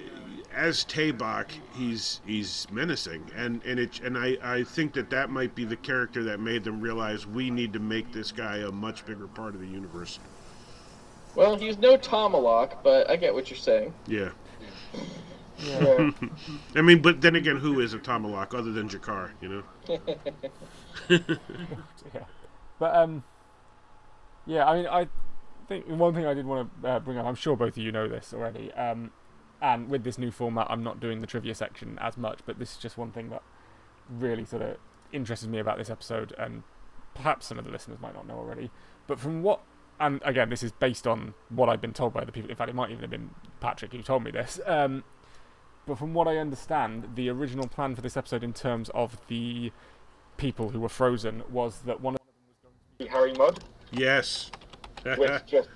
C: as Tebok, he's he's menacing, and and it and I, I think that that might be the character that made them realize we need to make this guy a much bigger part of the universe.
G: Well, he's no Tomalak, but I get what you're saying.
C: Yeah,
G: Yeah.
C: I mean, but then again, who is a Tomalak other than Jakar? You know,
E: yeah. But um, yeah. I mean, I think one thing I did want to uh, bring up. I'm sure both of you know this already. Um, and with this new format, I'm not doing the trivia section as much. But this is just one thing that really sort of interested me about this episode, and perhaps some of the listeners might not know already, but from what and again, this is based on what I've been told by the people. In fact, it might even have been Patrick who told me this. Um, but from what I understand, the original plan for this episode, in terms of the people who were frozen, was that one of them was going to
I: be Harry Mudd.
C: Yes.
I: which just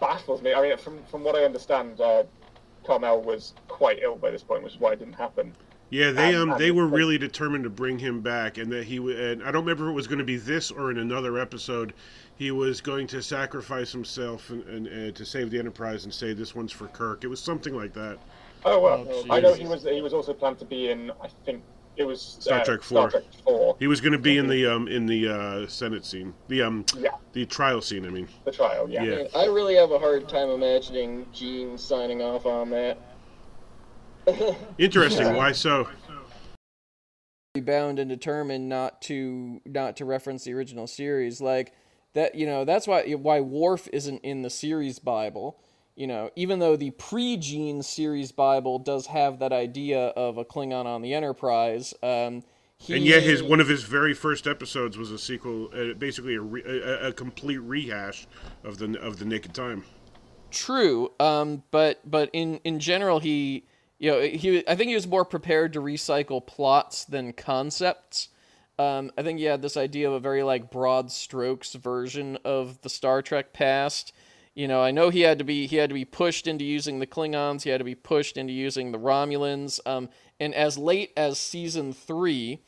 I: baffles me. I mean, from from what I understand, uh, Carmel was quite ill by this point, which is why it didn't happen.
C: Yeah, they um they were really determined to bring him back, and that he and I don't remember if it was going to be this or in another episode, he was going to sacrifice himself and, and, and to save the Enterprise and say this one's for Kirk. It was something like that.
I: Oh well, oh, I know he was he was also planned to be in. I think it was
C: Star
I: uh,
C: Trek Four.
I: Star Trek Four.
C: He was going to be in the um in the uh, Senate scene, the um
I: yeah.
C: the trial scene. I mean,
I: the trial. Yeah.
C: Yeah.
G: I really have a hard time imagining Gene signing off on that.
C: interesting. Why so?
B: bound and determined not to not to reference the original series like that you know that's why why Worf isn't in the series bible you know even though the pre-gene series bible does have that idea of a klingon on the enterprise um he,
C: And yet, his one of his very first episodes was a sequel, uh, basically a, re, a, a complete rehash of the of the Naked Time.
B: True, um, but but in in general, he you know he I think he was more prepared to recycle plots than concepts. Um, I think he had this idea of a very like broad strokes version of the Star Trek past. You know, I know he had to be he had to be pushed into using the Klingons. He had to be pushed into using the Romulans. Um, and as late as season three,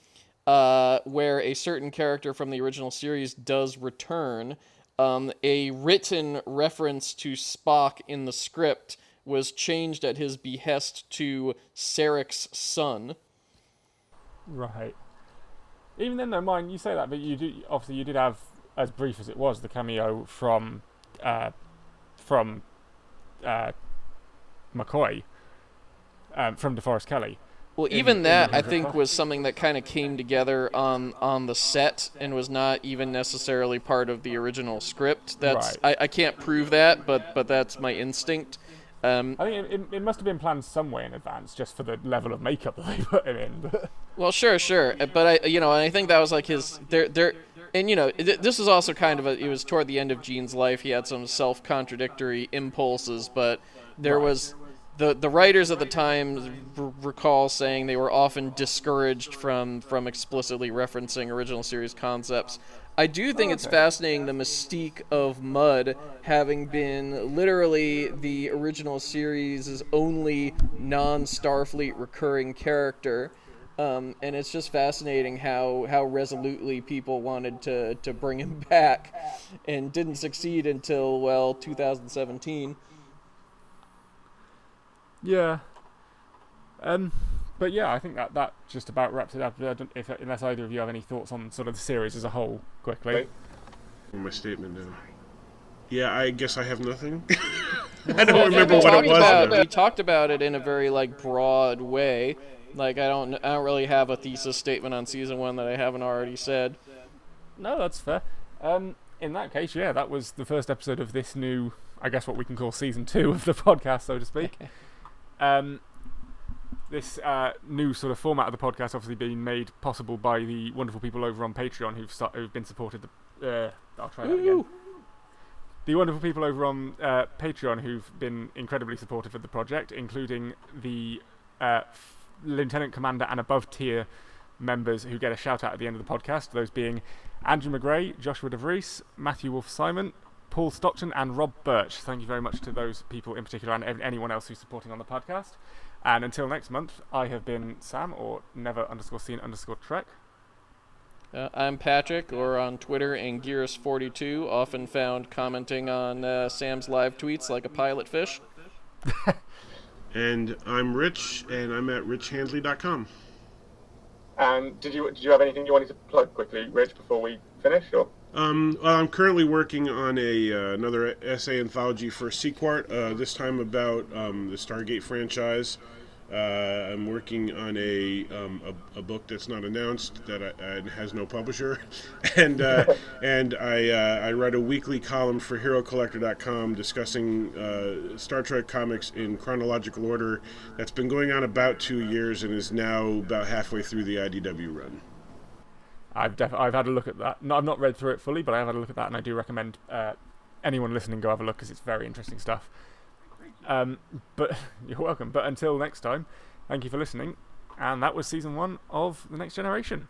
B: uh, where a certain character from the original series does return, um, a written reference to Spock in the script was changed at his behest to Sarek's son.
E: Right. Even then, though, mind you say that, but you do obviously you did have, as brief as it was, the cameo from, uh, from, uh, McCoy, um, from DeForest Kelley.
B: Well,
E: in-
B: even that I think was something that kind of came together on on the set and was not even necessarily part of the original script. That's I, I can't prove that, but but that's my instinct. Um,
E: I think it, it, must have been planned some way in advance, just for the level of makeup that they put him in.
B: Well, sure, sure, Uh, but I, you know, and I think that was like his there, there, and you know, th- this was also kind of a. It was toward the end of Gene's life. He had some self-contradictory impulses, but there was the the writers at the time r- recall saying they were often discouraged from from explicitly referencing original series concepts. I do think it's fascinating the mystique of Mudd having been literally the original series' only non-Starfleet recurring character. Um, and it's just fascinating how, how resolutely people wanted to, to bring him back and didn't succeed until, well, 2017.
E: yeah. Um, but yeah, I think that that just about wraps it up. I don't, if, unless either of you have any thoughts on sort of the series as a whole, quickly.
C: My statement now. Yeah, I guess I have nothing. I don't remember what it was.
B: About, we talked about it in a very like broad way. Like I don't I don't really have a thesis statement on season one that I haven't already said.
E: No, that's fair. Um, in that case, yeah, that was the first episode of this new, I guess, what we can call season two of the podcast, so to speak. um, this uh, new sort of format of the podcast, obviously being made possible by the wonderful people over on Patreon who've start, who've been supported. The uh, I'll try that again. The wonderful people over on uh, Patreon who've been incredibly supportive of the project, including the uh, f- Lieutenant Commander and above tier members who get a shout out at the end of the podcast. Those being Andrew McGray, Joshua DeVries, Matthew Wolf Simon, Paul Stockton, and Rob Birch. Thank you very much to those people in particular and anyone else who's supporting on the podcast. And until next month, I have been Sam or never underscore seen underscore trek.
B: Uh, I'm Patrick, or on Twitter, Anguirus42, often found commenting on uh, Sam's live tweets like a pilot fish.
C: And I'm Rich, and I'm at richhandley.com.
I: And did you did you have anything you wanted to plug quickly, Rich, before we finish? Or
C: Um, well, I'm currently working on a uh, another essay anthology for Sequart. Uh, this time about um, the Stargate franchise. Uh, I'm working on a, um, a a book that's not announced that I, and has no publisher, and uh, and I uh, I write a weekly column for HeroCollector.com discussing uh, Star Trek comics in chronological order. That's been going on about two years and is now about halfway through the IDW run.
E: I've def- I've had a look at that. No, I've not read through it fully, but I have had a look at that, and I do recommend uh, anyone listening go have a look because it's very interesting stuff. Um, but you're welcome. But until next time, thank you for listening, and that was season one of the Next Generation.